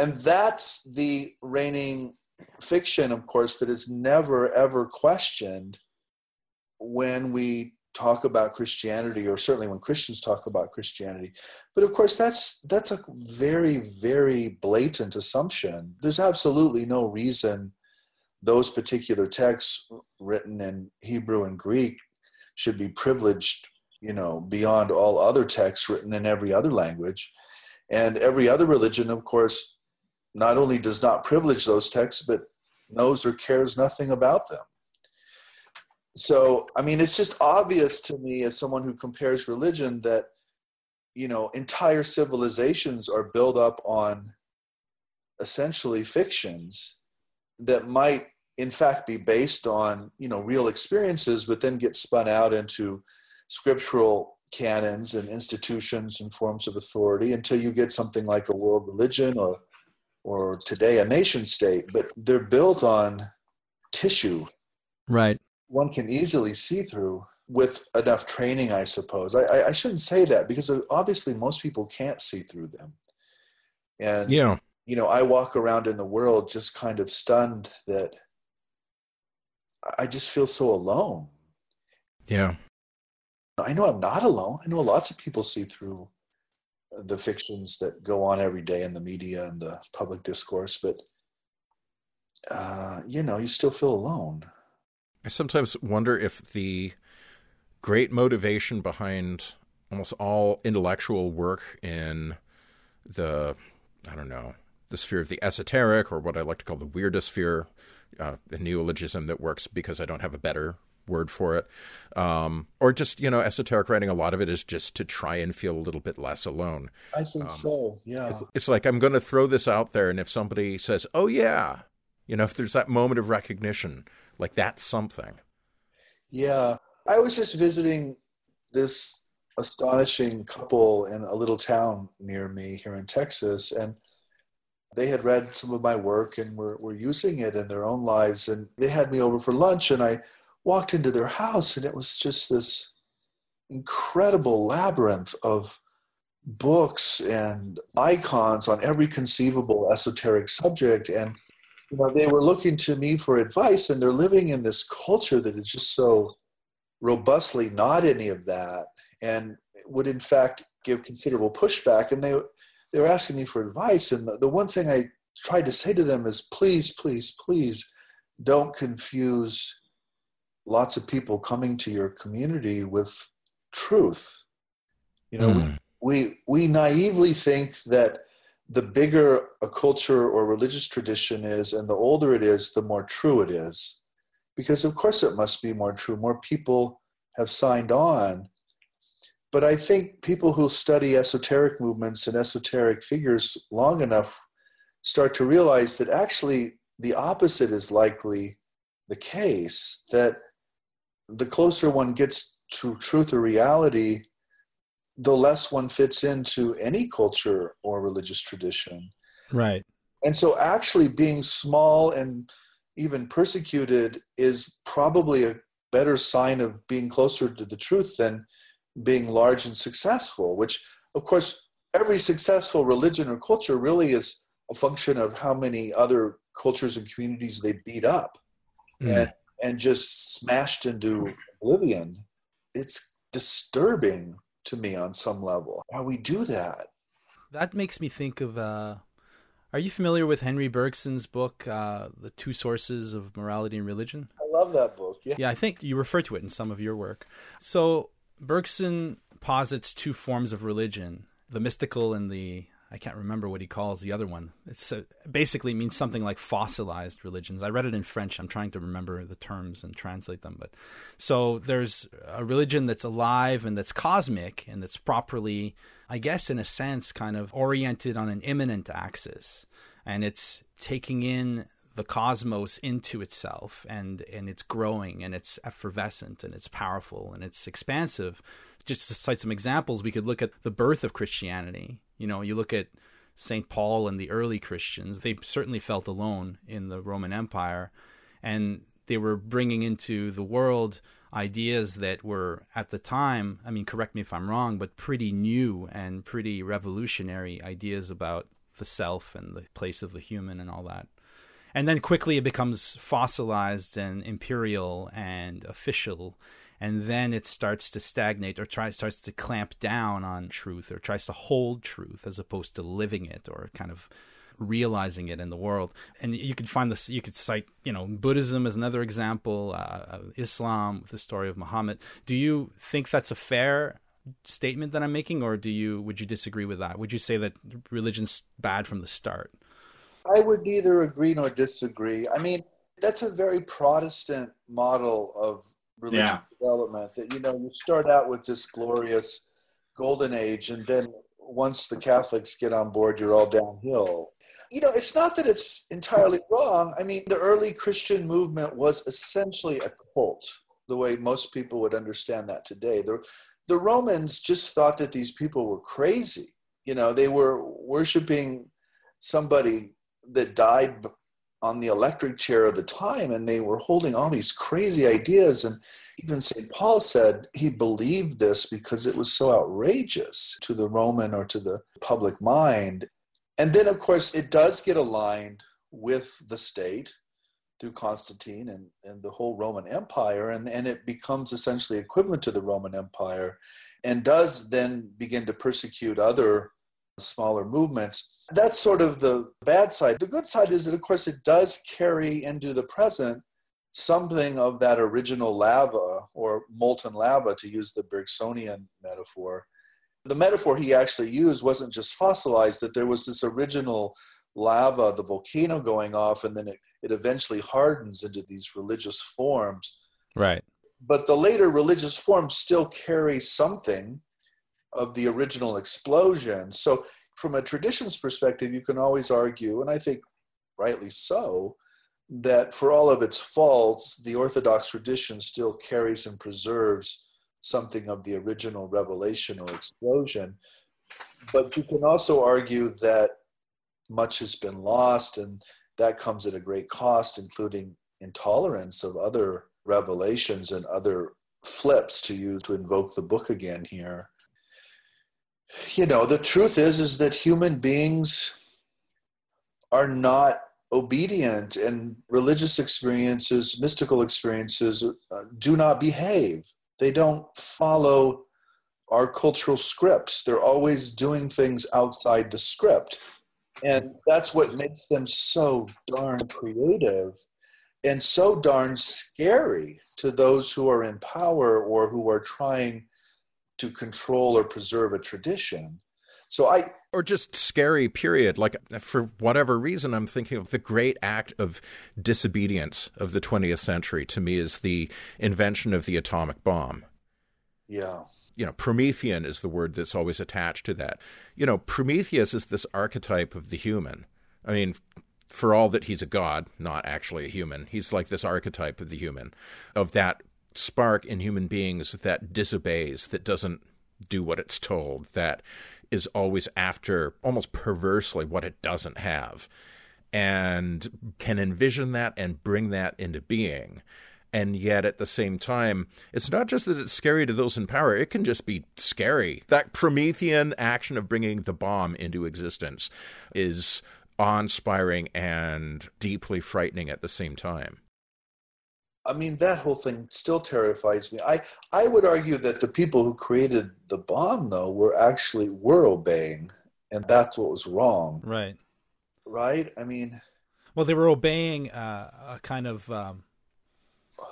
And that's the reigning fiction, of course, that is never ever questioned when we talk about Christianity, or certainly when Christians talk about Christianity. But of course, that's that's a very, very blatant assumption. There's absolutely no reason those particular texts written in Hebrew and Greek should be privileged, you know, beyond all other texts written in every other language. And every other religion, of course, not only does not privilege those texts, but knows or cares nothing about them. So, I mean, it's just obvious to me as someone who compares religion that, you know, entire civilizations are built up on essentially fictions that might, in fact, be based on, you know, real experiences, but then get spun out into scriptural canons and institutions and forms of authority until you get something like a world religion or or today a nation state, but they're built on tissue. Right. One can easily see through with enough training, I suppose. I, I shouldn't say that because obviously most people can't see through them. And, yeah. you know, I walk around in the world just kind of stunned that I just feel so alone. Yeah. I know I'm not alone. I know lots of people see through the fictions that go on every day in the media and the public discourse, but uh, you know, you still feel alone. I sometimes wonder if the great motivation behind almost all intellectual work in the, I don't know, the sphere of the esoteric, or what I like to call the weirdest sphere, uh, a neologism that works because I don't have a better word for it. Um, or just, you know, esoteric writing, a lot of it is just to try and feel a little bit less alone. I think um, so, yeah. It's, it's like, I'm going to throw this out there, and if somebody says, oh, yeah, you know, if there's that moment of recognition, like that's something. Yeah. I was just visiting this astonishing couple in a little town near me here in Texas, and they had read some of my work and were, were using it in their own lives. And they had me over for lunch, and I walked into their house and it was just this incredible labyrinth of books and icons on every conceivable esoteric subject. And you know they were looking to me for advice and they're living in this culture that is just so robustly not any of that and would in fact give considerable pushback. And they they were asking me for advice. And the, the one thing i tried to say to them is please please please don't confuse lots of people coming to your community with truth. You know, mm. we we naively think that the bigger a culture or religious tradition is and the older it is, the more true it is. Because of course it must be more true. More people have signed on. But I think people who study esoteric movements and esoteric figures long enough start to realize that actually the opposite is likely the case that the closer one gets to truth or reality, the less one fits into any culture or religious tradition. Right. And so, actually, being small and even persecuted is probably a better sign of being closer to the truth than being large and successful, which, of course, every successful religion or culture really is a function of how many other cultures and communities they beat up mm. and, and just smashed into oblivion. It's disturbing to me on some level how we do that. That makes me think of. Uh, are you familiar with Henri Bergson's book, uh, "The Two Sources of Morality and Religion"? I love that book. Yeah, yeah, I think you refer to it in some of your work. So Bergson posits two forms of religion: the mystical and the I can't remember what he calls the other one. It's uh, basically means something like fossilized religions. I read it in French. I'm trying to remember the terms and translate them. But so there's a religion that's alive and that's cosmic and that's properly, I guess, in a sense, kind of oriented on an immanent axis, and it's taking in the cosmos into itself and and it's growing and it's effervescent and it's powerful and it's expansive just to cite some examples we could look at the birth of christianity you know, you look at St. Paul and the early Christians, they certainly felt alone in the Roman Empire. And they were bringing into the world ideas that were, at the time, I mean, correct me if I'm wrong, but pretty new and pretty revolutionary ideas about the self and the place of the human and all that. And then quickly it becomes fossilized and imperial and official and then it starts to stagnate or tries starts to clamp down on truth or tries to hold truth as opposed to living it or kind of realizing it in the world. And you could find this you could cite you know buddhism as another example uh, uh islam the story of muhammad. Do you think that's a fair statement that i'm making or do you would you disagree with that? Would you say that religion's bad from the start? I would neither agree nor disagree. I mean that's a very protestant model of religious yeah. development that you know you start out with this glorious golden age and then once the catholics get on board you're all downhill. You know it's not that it's entirely wrong. I mean the early christian movement was essentially a cult the way most people would understand that today. The, the romans just thought that these people were crazy. You know they were worshiping somebody that died on the electric chair of the time and they were holding all these crazy ideas. And even st paul said he believed this because it was so outrageous to the roman or to the public mind. And then of course it does get aligned with the state through constantine and, and the whole roman empire and, and it becomes essentially equivalent to the roman empire and does then begin to persecute other smaller movements that's sort of the bad side. The good side is that, of course, it does carry into the present something of that original lava or molten lava, to use the Bergsonian metaphor. The metaphor he actually used wasn't just fossilized, that there was this original lava, the volcano going off, and then it, it eventually hardens into these religious forms. Right. But the later religious forms still carry something of the original explosion. So from a traditions perspective, you can always argue, and I think rightly so, that for all of its faults, the Orthodox tradition still carries and preserves something of the original revelation or explosion. But you can also argue that much has been lost, and that comes at a great cost, including intolerance of other revelations and other flips to use to invoke the book again here you know the truth is is that human beings are not obedient and religious experiences mystical experiences uh, do not behave. They don't follow our cultural scripts. They're always doing things outside the script. And that's what makes them so darn creative and so darn scary to those who are in power or who are trying to control or preserve a tradition. So I or just scary period like for whatever reason I'm thinking of the great act of disobedience of the 20th century to me is the invention of the atomic bomb. Yeah. You know, Promethean is the word that's always attached to that. You know, Prometheus is this archetype of the human. I mean, for all that he's a god, not actually a human, he's like this archetype of the human, of that spark in human beings that disobeys, that doesn't do what it's told, that is always after almost perversely what it doesn't have, and can envision that and bring that into being. And yet, at the same time, it's not just that it's scary to those in power, it can just be scary. That Promethean action of bringing the bomb into existence is awe inspiring and deeply frightening at the same time. I mean, that whole thing still terrifies me. I, I would argue that the people who created the bomb, though, were actually were obeying, and that's what was wrong. Right. Right. I mean, well, they were obeying uh, a kind of um,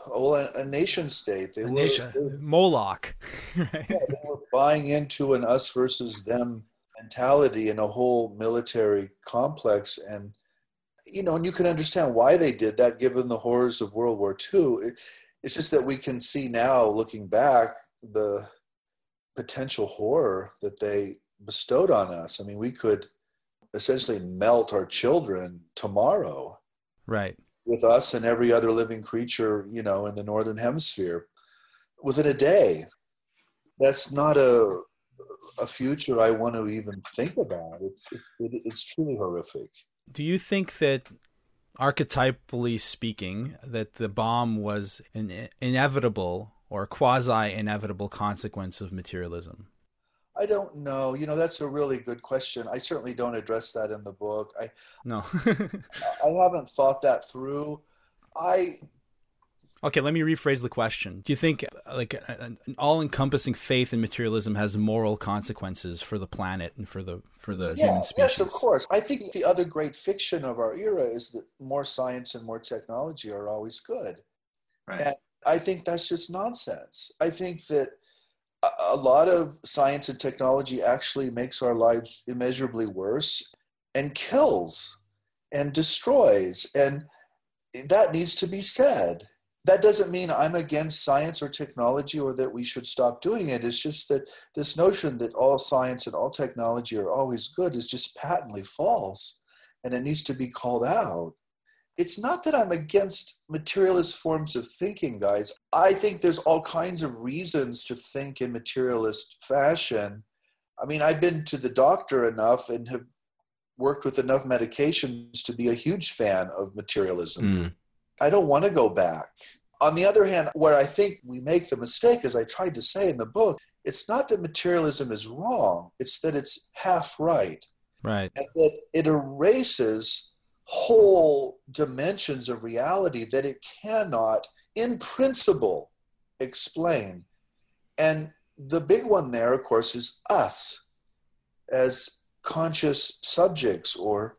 well, a, a nation state. They a were, nation they were- Moloch. right. yeah, they were buying into an us versus them mentality in a whole military complex and you know and you can understand why they did that given the horrors of world war ii it's just that we can see now looking back the potential horror that they bestowed on us i mean we could essentially melt our children tomorrow Right. with us and every other living creature, you know, in the northern hemisphere within a day. That's not a a future I want to even think about. It's it, it, it's truly horrific. Do you think that, archetypally speaking, that the bomb was an inevitable or quasi inevitable consequence of materialism? I don't know. You know, that's a really good question. I certainly don't address that in the book. I No. I haven't thought that through. I okay, let me rephrase the question. Do you think uh, like an an all-encompassing faith in materialism has moral consequences for the planet and for the for the yeah, human species? yes, of course. I think the other great fiction of our era is that more science and more technology are always good. Right. And I think that's just nonsense. I think that a, a lot of science and technology actually makes our lives immeasurably worse and kills and destroys. And that needs to be said. That doesn't mean I'm against science or technology or that we should stop doing it. It's just that this notion that all science and all technology are always good is just patently false and it needs to be called out it's not that I'm against materialist forms of thinking, guys. I think there's all kinds of reasons to think in materialist fashion. I mean, I've been to the doctor enough and have worked with enough medications to be a huge fan of materialism. Mm. I don't want to go back. On the other hand, where I think we make the mistake, as I tried to say in the book, it's not that materialism is wrong, it's that it's half right Right. and that it erases whole dimensions of reality that it cannot, in principle, explain. And the big one there, of course, is us as conscious subjects or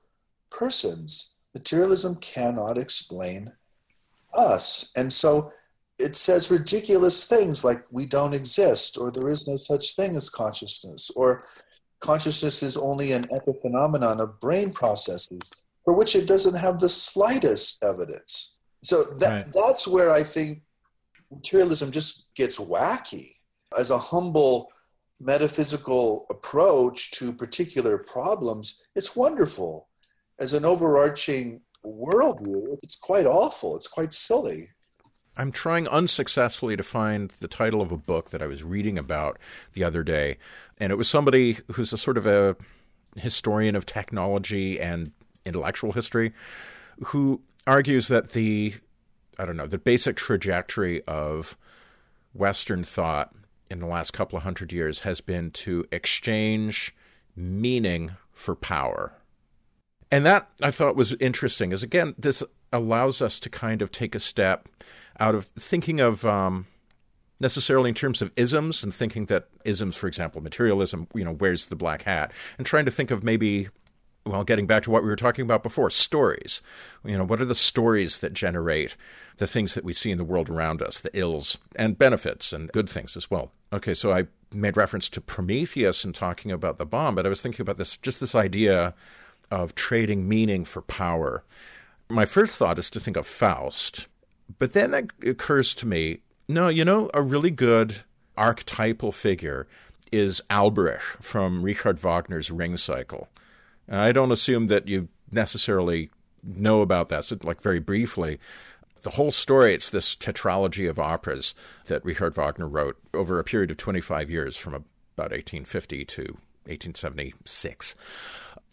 persons. Materialism cannot explain us. And so it says ridiculous things like we don't exist, or there is no such thing as consciousness, or consciousness is only an epiphenomenon of brain processes for which it doesn't have the slightest evidence. So that, Right. that's where I think materialism just gets wacky. As a humble metaphysical approach to particular problems, it's wonderful. As an overarching worldview, it's quite awful. It's quite silly. I'm trying unsuccessfully to find the title of a book that I was reading about the other day. And it was somebody who's a sort of a historian of technology and intellectual history who argues that the, I don't know, the basic trajectory of Western thought in the last couple of hundred years has been to exchange meaning for power. And that I thought was interesting, is again, this allows us to kind of take a step out of thinking of um, necessarily in terms of isms and thinking that isms, for example, materialism, you know, wears the black hat, and trying to think of maybe, well, getting back to what we were talking about before, stories. You know, what are the stories that generate the things that we see in the world around us, the ills and benefits and good things as well? Okay, so I made reference to Prometheus and talking about the bomb, but I was thinking about this, just this idea of trading meaning for power. My first thought is to think of Faust, but then it occurs to me no, you know, a really good archetypal figure is Alberich from Richard Wagner's Ring Cycle. I don't assume that you necessarily know about that, so like very briefly. The whole story, it's this tetralogy of operas that Richard Wagner wrote over a period of 25 years from about 1850 to 1876.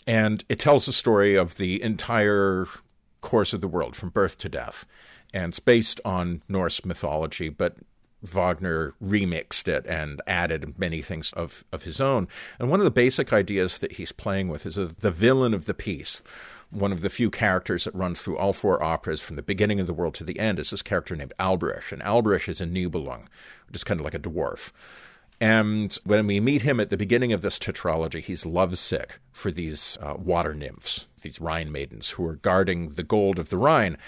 And it tells the story of the entire course of the world from birth to death. And it's based on Norse mythology, but Wagner remixed it and added many things of, of his own. And one of the basic ideas that he's playing with is the villain of the piece. One of the few characters that runs through all four operas from the beginning of the world to the end is this character named Alberich. And Alberich is a Nibelung, which is kind of like a dwarf. And when we meet him at the beginning of this tetralogy, he's lovesick for these uh, water nymphs, these Rhine maidens who are guarding the gold of the Rhine.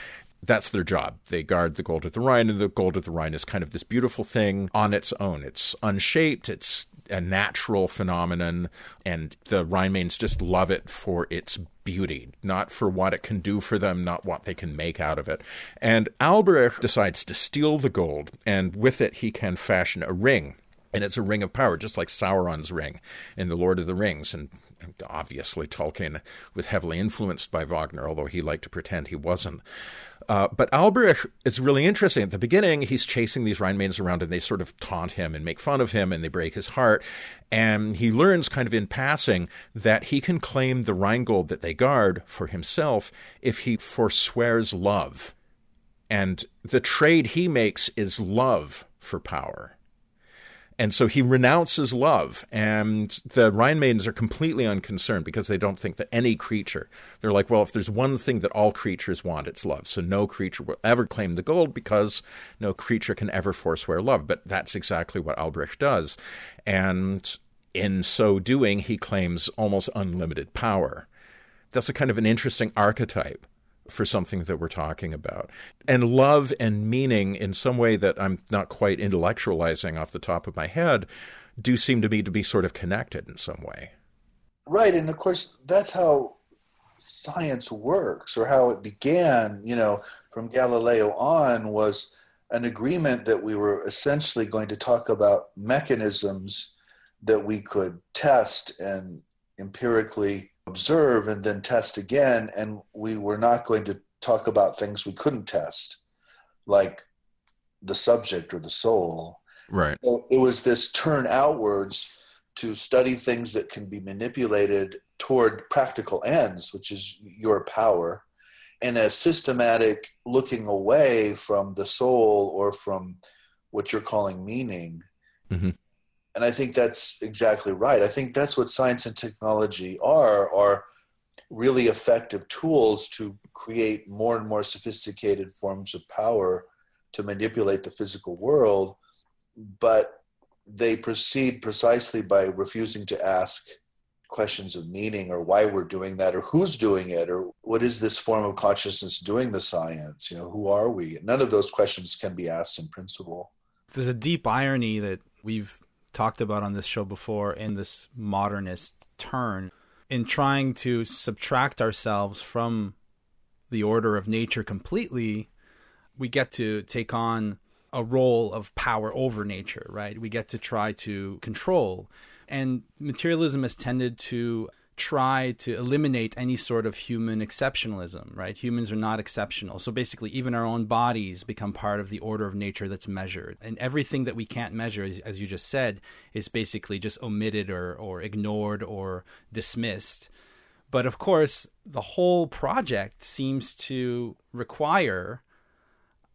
That's their job. They guard the gold of the Rhine, and the gold of the Rhine is kind of this beautiful thing on its own. It's unshaped, it's a natural phenomenon, and the Rhine maidens just love it for its beauty, not for what it can do for them, not what they can make out of it. And Alberich decides to steal the gold, and with it, he can fashion a ring and it's a ring of power, just like Sauron's ring in The Lord of the Rings. And obviously, Tolkien was heavily influenced by Wagner, although he liked to pretend he wasn't. Uh, but Alberich is really interesting. At the beginning, he's chasing these Rhine maidens around, and they sort of taunt him and make fun of him, and they break his heart. And he learns, kind of in passing, that he can claim the Rhinegold that they guard for himself if he forswears love. And the trade he makes is love for power. And so he renounces love, and the Rhine maidens are completely unconcerned because they don't think that any creature, they're like, well, if there's one thing that all creatures want, it's love. So no creature will ever claim the gold because no creature can ever forswear love. But that's exactly what Alberich does. And in so doing, he claims almost unlimited power. That's a kind of an interesting archetype for something that we're talking about. And love and meaning, in some way that I'm not quite intellectualizing off the top of my head, do seem to me to be sort of connected in some way. Right. And of course, that's how science works, or how it began, you know, from Galileo on, was an agreement that we were essentially going to talk about mechanisms that we could test and empirically observe and then test again. And we were not going to talk about things we couldn't test, like the subject or the soul. Right. So it was this turn outwards to study things that can be manipulated toward practical ends, which is your power, and a systematic looking away from the soul or from what you're calling meaning. Mm-hmm and I think that's exactly right. I think that's what science and technology are are really effective tools to create more and more sophisticated forms of power to manipulate the physical world, but they proceed precisely by refusing to ask questions of meaning or why we're doing that or who's doing it or what is this form of consciousness doing the science? You know who are we? None of those questions can be asked in principle. There's a deep irony that we've talked about on this show before in this modernist turn in trying to subtract ourselves from the order of nature completely we get to take on a role of power over nature right? We get to try to control. And materialism has tended to try to eliminate any sort of human exceptionalism, right? Humans are not exceptional. So basically, even our own bodies become part of the order of nature that's measured. And everything that we can't measure, as, you just said, is basically just omitted or, or ignored or dismissed. But of course, the whole project seems to require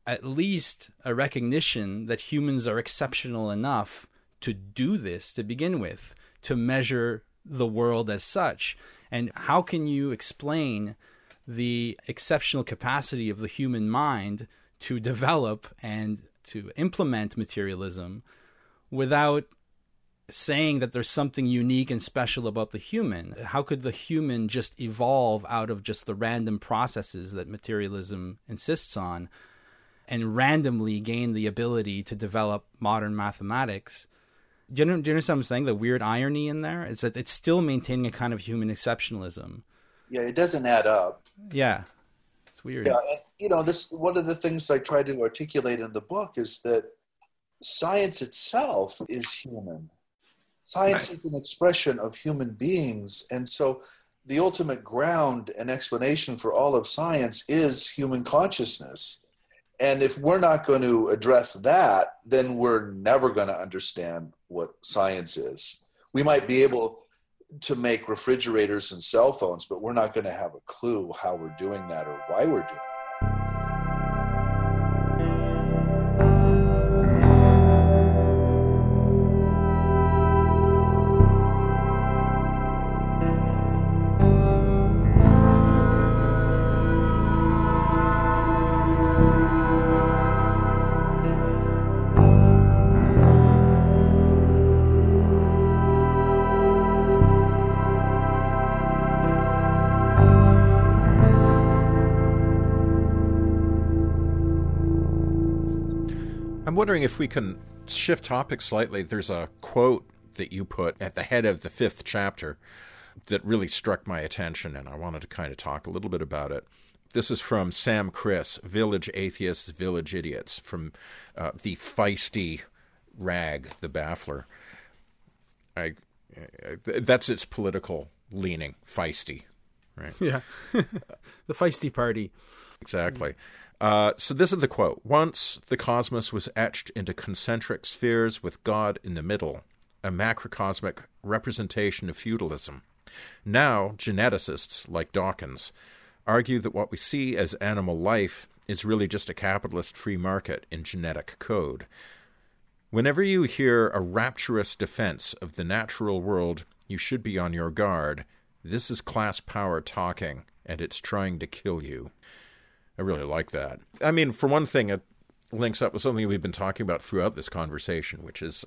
at least a recognition that humans are exceptional enough to do this to begin with, to measure the world as such. And how can you explain the exceptional capacity of the human mind to develop and to implement materialism without saying that there's something unique and special about the human? How could the human just evolve out of just the random processes that materialism insists on and randomly gain the ability to develop modern mathematics? Do you, know, do you understand what I'm saying? The weird irony in there is that it's still maintaining a kind of human exceptionalism. Yeah, it doesn't add up. Yeah, it's weird. Yeah, you know, this one of the things I try to articulate in the book is that science itself is human. Science right. is an expression of human beings, and so the ultimate ground and explanation for all of science is human consciousness. And if we're not going to address that, then we're never going to understand what science is. we might be able to make refrigerators and cell phones, but we're not going to have a clue how we're doing that or why we're doing it. Wondering if we can shift topics slightly. There's a quote that you put at the head of the fifth chapter that really struck my attention, and I wanted to kind of talk a little bit about it. This is from Sam Kriss, Village Atheists, Village Idiots, from uh, the feisty rag, the Baffler. I, I, that's its political leaning, feisty, right? Yeah, the feisty party. Exactly. Uh, so this is the quote. Once the cosmos was etched into concentric spheres with God in the middle, a macrocosmic representation of feudalism. Now, geneticists like Dawkins argue that what we see as animal life is really just a capitalist free market in genetic code. Whenever you hear a rapturous defense of the natural world, you should be on your guard. This is class power talking, and it's trying to kill you. I really like that. I mean, for one thing, it links up with something we've been talking about throughout this conversation, which is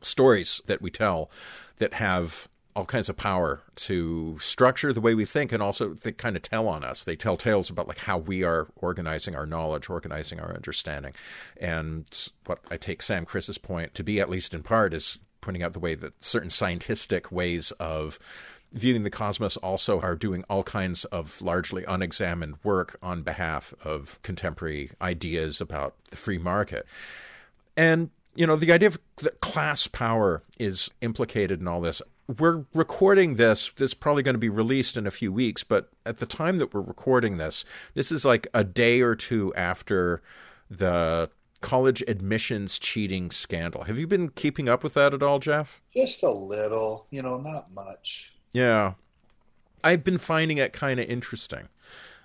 stories that we tell that have all kinds of power to structure the way we think and also they kind of tell on us. They tell tales about like how we are organizing our knowledge, organizing our understanding. And what I take Sam Kriss's point to be, at least in part, is pointing out the way that certain scientific ways of viewing the cosmos also are doing all kinds of largely unexamined work on behalf of contemporary ideas about the free market. And, you know, the idea of class power is implicated in all this. We're recording this. This is probably going to be released in a few weeks, but at the time that we're recording this, this is like a day or two after the college admissions cheating scandal. Have you been keeping up with that at all, Jeff? Just a little, you know, not much. Yeah. I've been finding it kind of interesting.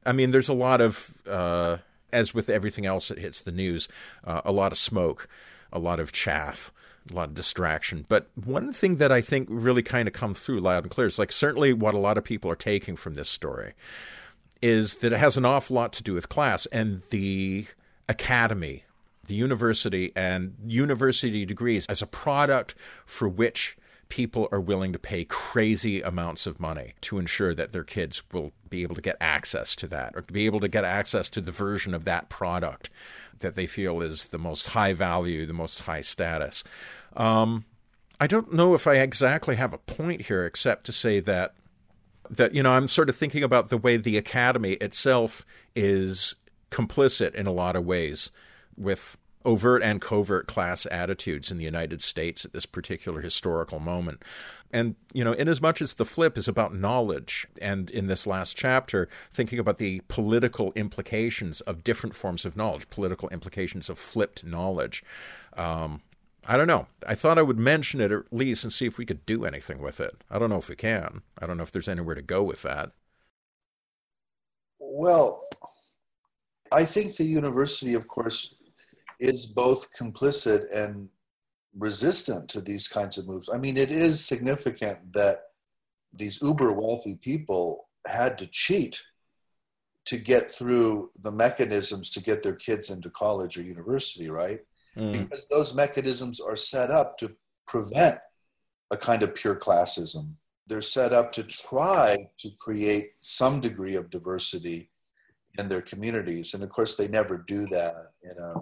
I mean, there's a lot of, uh, as with everything else that hits the news, uh, a lot of smoke, a lot of chaff, a lot of distraction. But one thing that I think really kind of comes through loud and clear is like certainly what a lot of people are taking from this story is that it has an awful lot to do with class and the academy, the university, and university degrees as a product for which people are willing to pay crazy amounts of money to ensure that their kids will be able to get access to that or to be able to get access to the version of that product that they feel is the most high value, the most high status. Um, I don't know if I exactly have a point here, except to say that that you know I'm sort of thinking about the way the academy itself is complicit in a lot of ways with overt and covert class attitudes in the United States at this particular historical moment. And, you know, inasmuch as the flip is about knowledge, and in this last chapter, thinking about the political implications of different forms of knowledge, political implications of flipped knowledge. Um, I don't know. I thought I would mention it at least and see if we could do anything with it. I don't know if we can. I don't know if there's anywhere to go with that. Well, I think the university, of course, is both complicit and resistant to these kinds of moves. I mean, it is significant that these uber wealthy people had to cheat to get through the mechanisms to get their kids into college or university, right? Mm. Because those mechanisms are set up to prevent a kind of pure classism. They're set up to try to create some degree of diversity in their communities. And of course, they never do that in a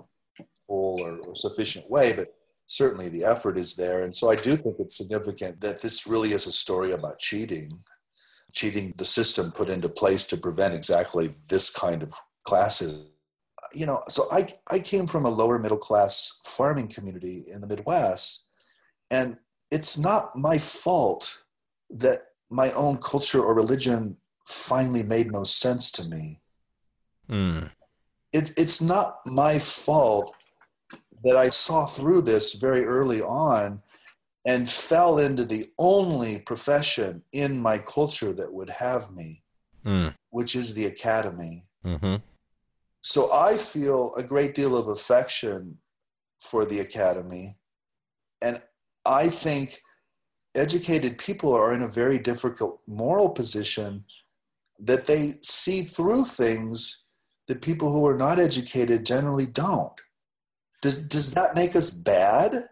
full or, or sufficient way, but certainly the effort is there. And so I do think it's significant that this really is a story about cheating, cheating the system put into place to prevent exactly this kind of classes. You know, so I, I came from a lower middle class farming community in the Midwest, and it's not my fault that my own culture or religion finally made no sense to me. Mm. It, it's not my fault that I saw through this very early on and fell into the only profession in my culture that would have me, Mm. which is the academy. hmm So I feel a great deal of affection for the academy. And I think educated people are in a very difficult moral position that they see through things that people who are not educated generally don't. Does, does that make us bad?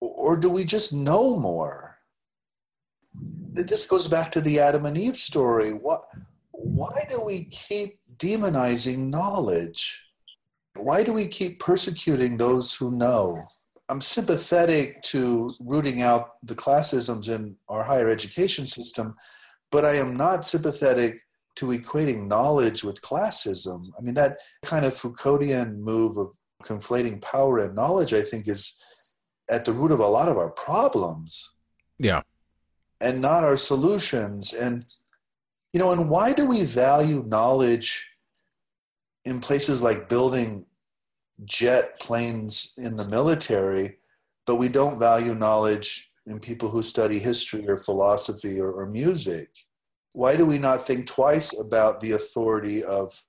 Or do we just know more? This goes back to the Adam and Eve story. What, why do we keep demonizing knowledge? Why do we keep persecuting those who know? I'm sympathetic to rooting out the classisms in our higher education system, but I am not sympathetic to equating knowledge with classism. I mean, that kind of Foucauldian move of conflating power and knowledge, I think, is at the root of a lot of our problems Yeah. and not our solutions. And, you know, and why do we value knowledge in places like building jet planes in the military, but we don't value knowledge in people who study history or philosophy or, or music? Why do we not think twice about the authority of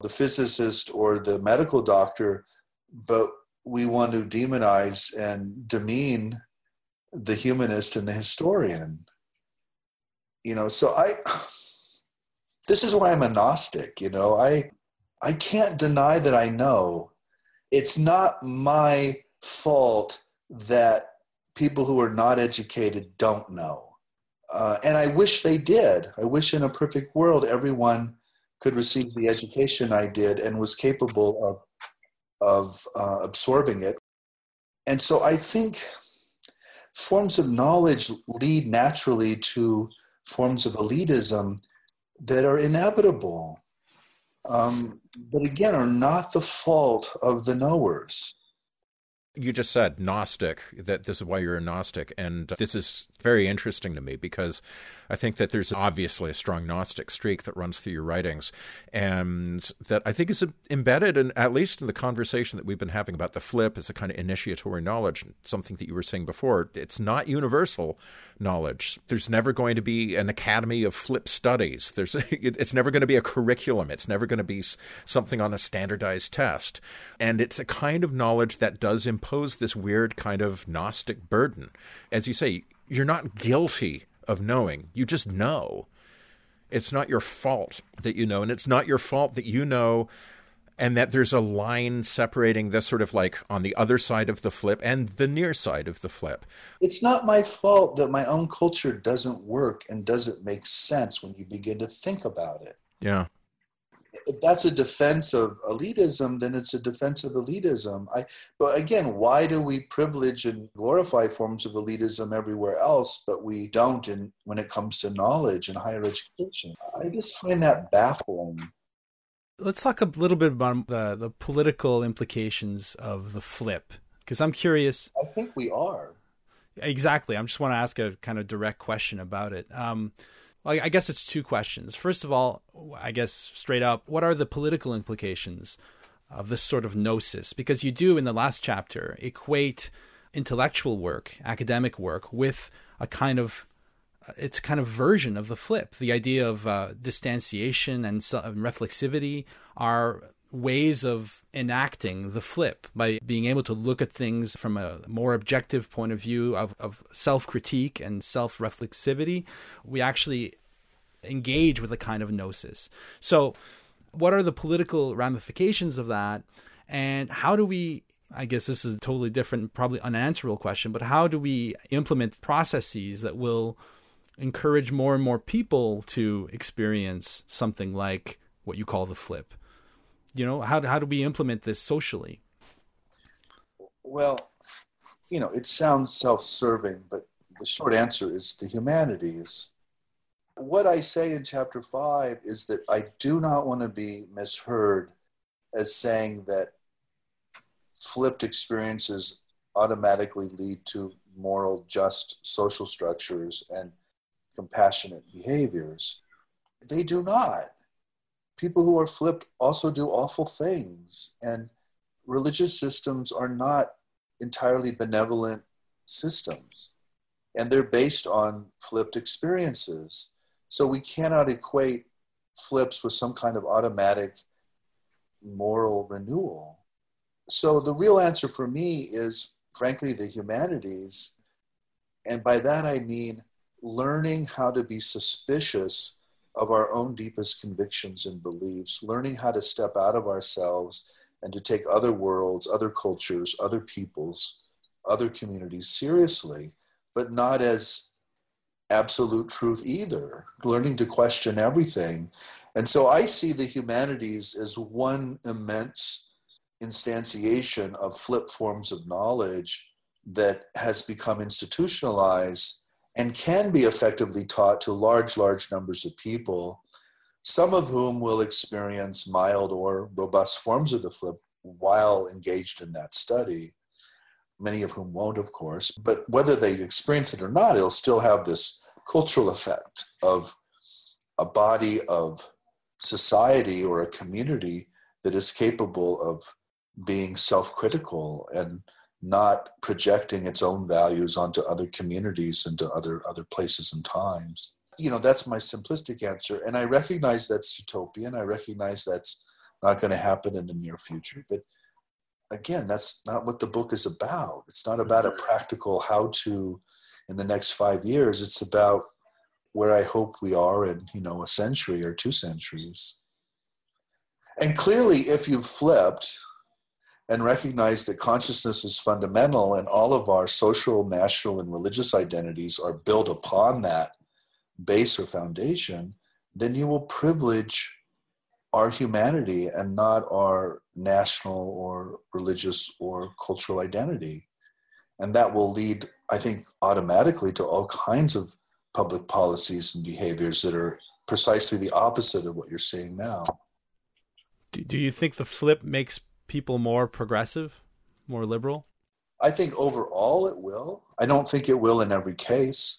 the physicist or the medical doctor, but we want to demonize and demean the humanist and the historian? You know, so I, this is why I'm a Gnostic, you know, I, I can't deny that I know. It's not my fault that people who are not educated don't know. Uh, and I wish they did. I wish in a perfect world everyone could receive the education I did and was capable of, of uh, absorbing it. And so I think forms of knowledge lead naturally to forms of elitism that are inevitable, um, but again, are not the fault of the knowers. You just said Gnostic, that this is why you're a Gnostic. And uh, this is very interesting to me because I think that there's obviously a strong Gnostic streak that runs through your writings and that I think is embedded in, at least in the conversation that we've been having about the flip as a kind of initiatory knowledge, something that you were saying before. It's not universal knowledge. There's never going to be an academy of flip studies. There's, it's never going to be a curriculum. It's never going to be something on a standardized test. And it's a kind of knowledge that does impose this weird kind of Gnostic burden. As you say, you're not guilty of knowing, you just know. It's not your fault that you know, and it's not your fault that you know and that there's a line separating this sort of like on the other side of the flip and the near side of the flip. It's not my fault that my own culture doesn't work and doesn't make sense when you begin to think about it. Yeah if that's a defense of elitism, then it's a defense of elitism. I, but again, why do we privilege and glorify forms of elitism everywhere else, but we don't in, when it comes to knowledge and higher education? I just find that baffling. Let's talk a little bit about the, the political implications of the flip, because I'm curious. I think we are. Exactly. I just want to ask a kind of direct question about it. Um, I guess it's two questions. First of all, I guess straight up, what are the political implications of this sort of gnosis? Because you do in the last chapter equate intellectual work, academic work, with a kind of it's a kind of version of the flip. The idea of uh, distanciation and reflexivity are ways of enacting the flip by being able to look at things from a more objective point of view of, of self critique and self reflexivity. We actually engage with a kind of gnosis. So, what are the political ramifications of that? And how do we I guess this is a totally different, probably unanswerable question, but how do we implement processes that will encourage more and more people to experience something like what you call the flip? You know, how, how do we implement this socially? Well, you know, it sounds self serving, but the short answer is the humanities. What I say in chapter five is that I do not want to be misheard as saying that flipped experiences automatically lead to moral, just social structures and compassionate behaviors. They do not. People who are flipped also do awful things, and religious systems are not entirely benevolent systems. and they're based on flipped experiences. So we cannot equate flips with some kind of automatic moral renewal. So the real answer for me is, frankly, the humanities. And by that I mean learning how to be suspicious of our own deepest convictions and beliefs, learning how to step out of ourselves and to take other worlds, other cultures, other peoples, other communities seriously, but not as absolute truth either, learning to question everything. And so I see the humanities as one immense instantiation of flip forms of knowledge that has become institutionalized and can be effectively taught to large, large numbers of people, some of whom will experience mild or robust forms of the flip while engaged in that study. Many of whom won't, of course, but whether they experience it or not, it'll still have this cultural effect of a body of society or a community that is capable of being self critical and not projecting its own values onto other communities and to other other places and times. You know that's my simplistic answer. And i recognize that's utopian. I recognize that's not going to happen in the near future. But again that's not what the book is about. It's not about a mm-hmm. practical how to in the next 5 years. It's about where i hope we are in you know a century or two centuries. And clearly if you've flipped and recognize that consciousness is fundamental and all of our social, national, and religious identities are built upon that base or foundation, then you will privilege our humanity and not our national or religious or cultural identity. And that will lead, I think, automatically to all kinds of public policies and behaviors that are precisely the opposite of what you're seeing now. Do you think the flip makes people more progressive, more liberal? I think overall it will. I don't think it will in every case.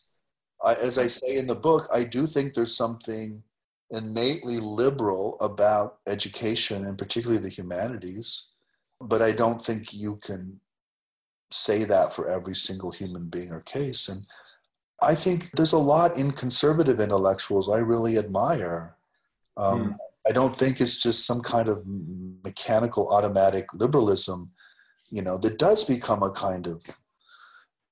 I, as I say in the book, I do think there's something innately liberal about education and particularly the humanities, but I don't think you can say that for every single human being or case. And I think there's a lot in conservative intellectuals I really admire. Um, hmm. I don't think it's just some kind of mechanical, automatic liberalism, you know, that does become a kind of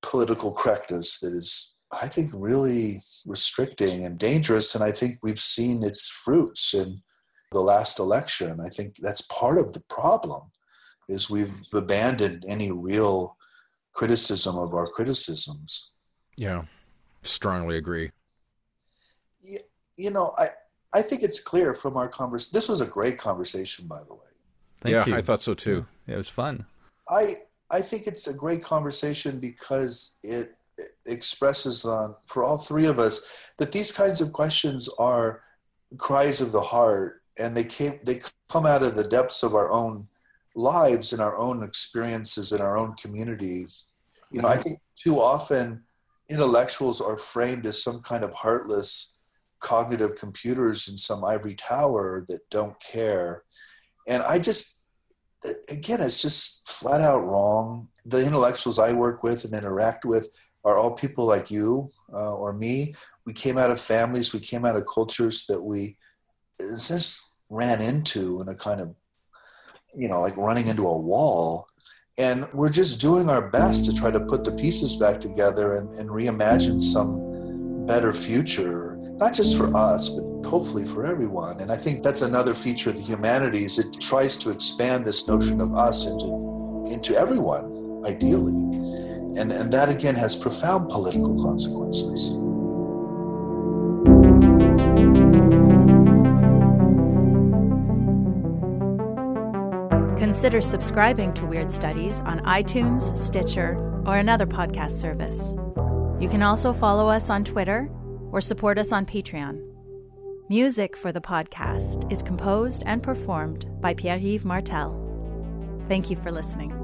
political correctness that is, I think, really restricting and dangerous. And I think we've seen its fruits in the last election. I think that's part of the problem is we've abandoned any real criticism of our criticisms. Yeah, strongly agree. You, you know, I, I think it's clear from our conversation. This was a great conversation, by the way. Thank yeah, you. I thought so too. Yeah, it was fun. I I think it's a great conversation because it, it expresses on for all three of us that these kinds of questions are cries of the heart, and they came they come out of the depths of our own lives and our own experiences in our own communities. You know, I mm-hmm. think too often intellectuals are framed as some kind of heartless cognitive computers in some ivory tower that don't care. And I just, again, it's just flat out wrong. The intellectuals I work with and interact with are all people like you uh, or me. We came out of families, we came out of cultures that we just ran into in a kind of, you know, like running into a wall. And we're just doing our best to try to put the pieces back together and, and reimagine some better future not just for us, but hopefully for everyone. And I think that's another feature of the humanities. It tries to expand this notion of us into, into everyone, ideally. And, and that again has profound political consequences. Consider subscribing to Weird Studies on iTunes, Stitcher, or another podcast service. You can also follow us on Twitter or support us on Patreon. Music for the podcast is composed and performed by Pierre Yves Martel. Thank you for listening.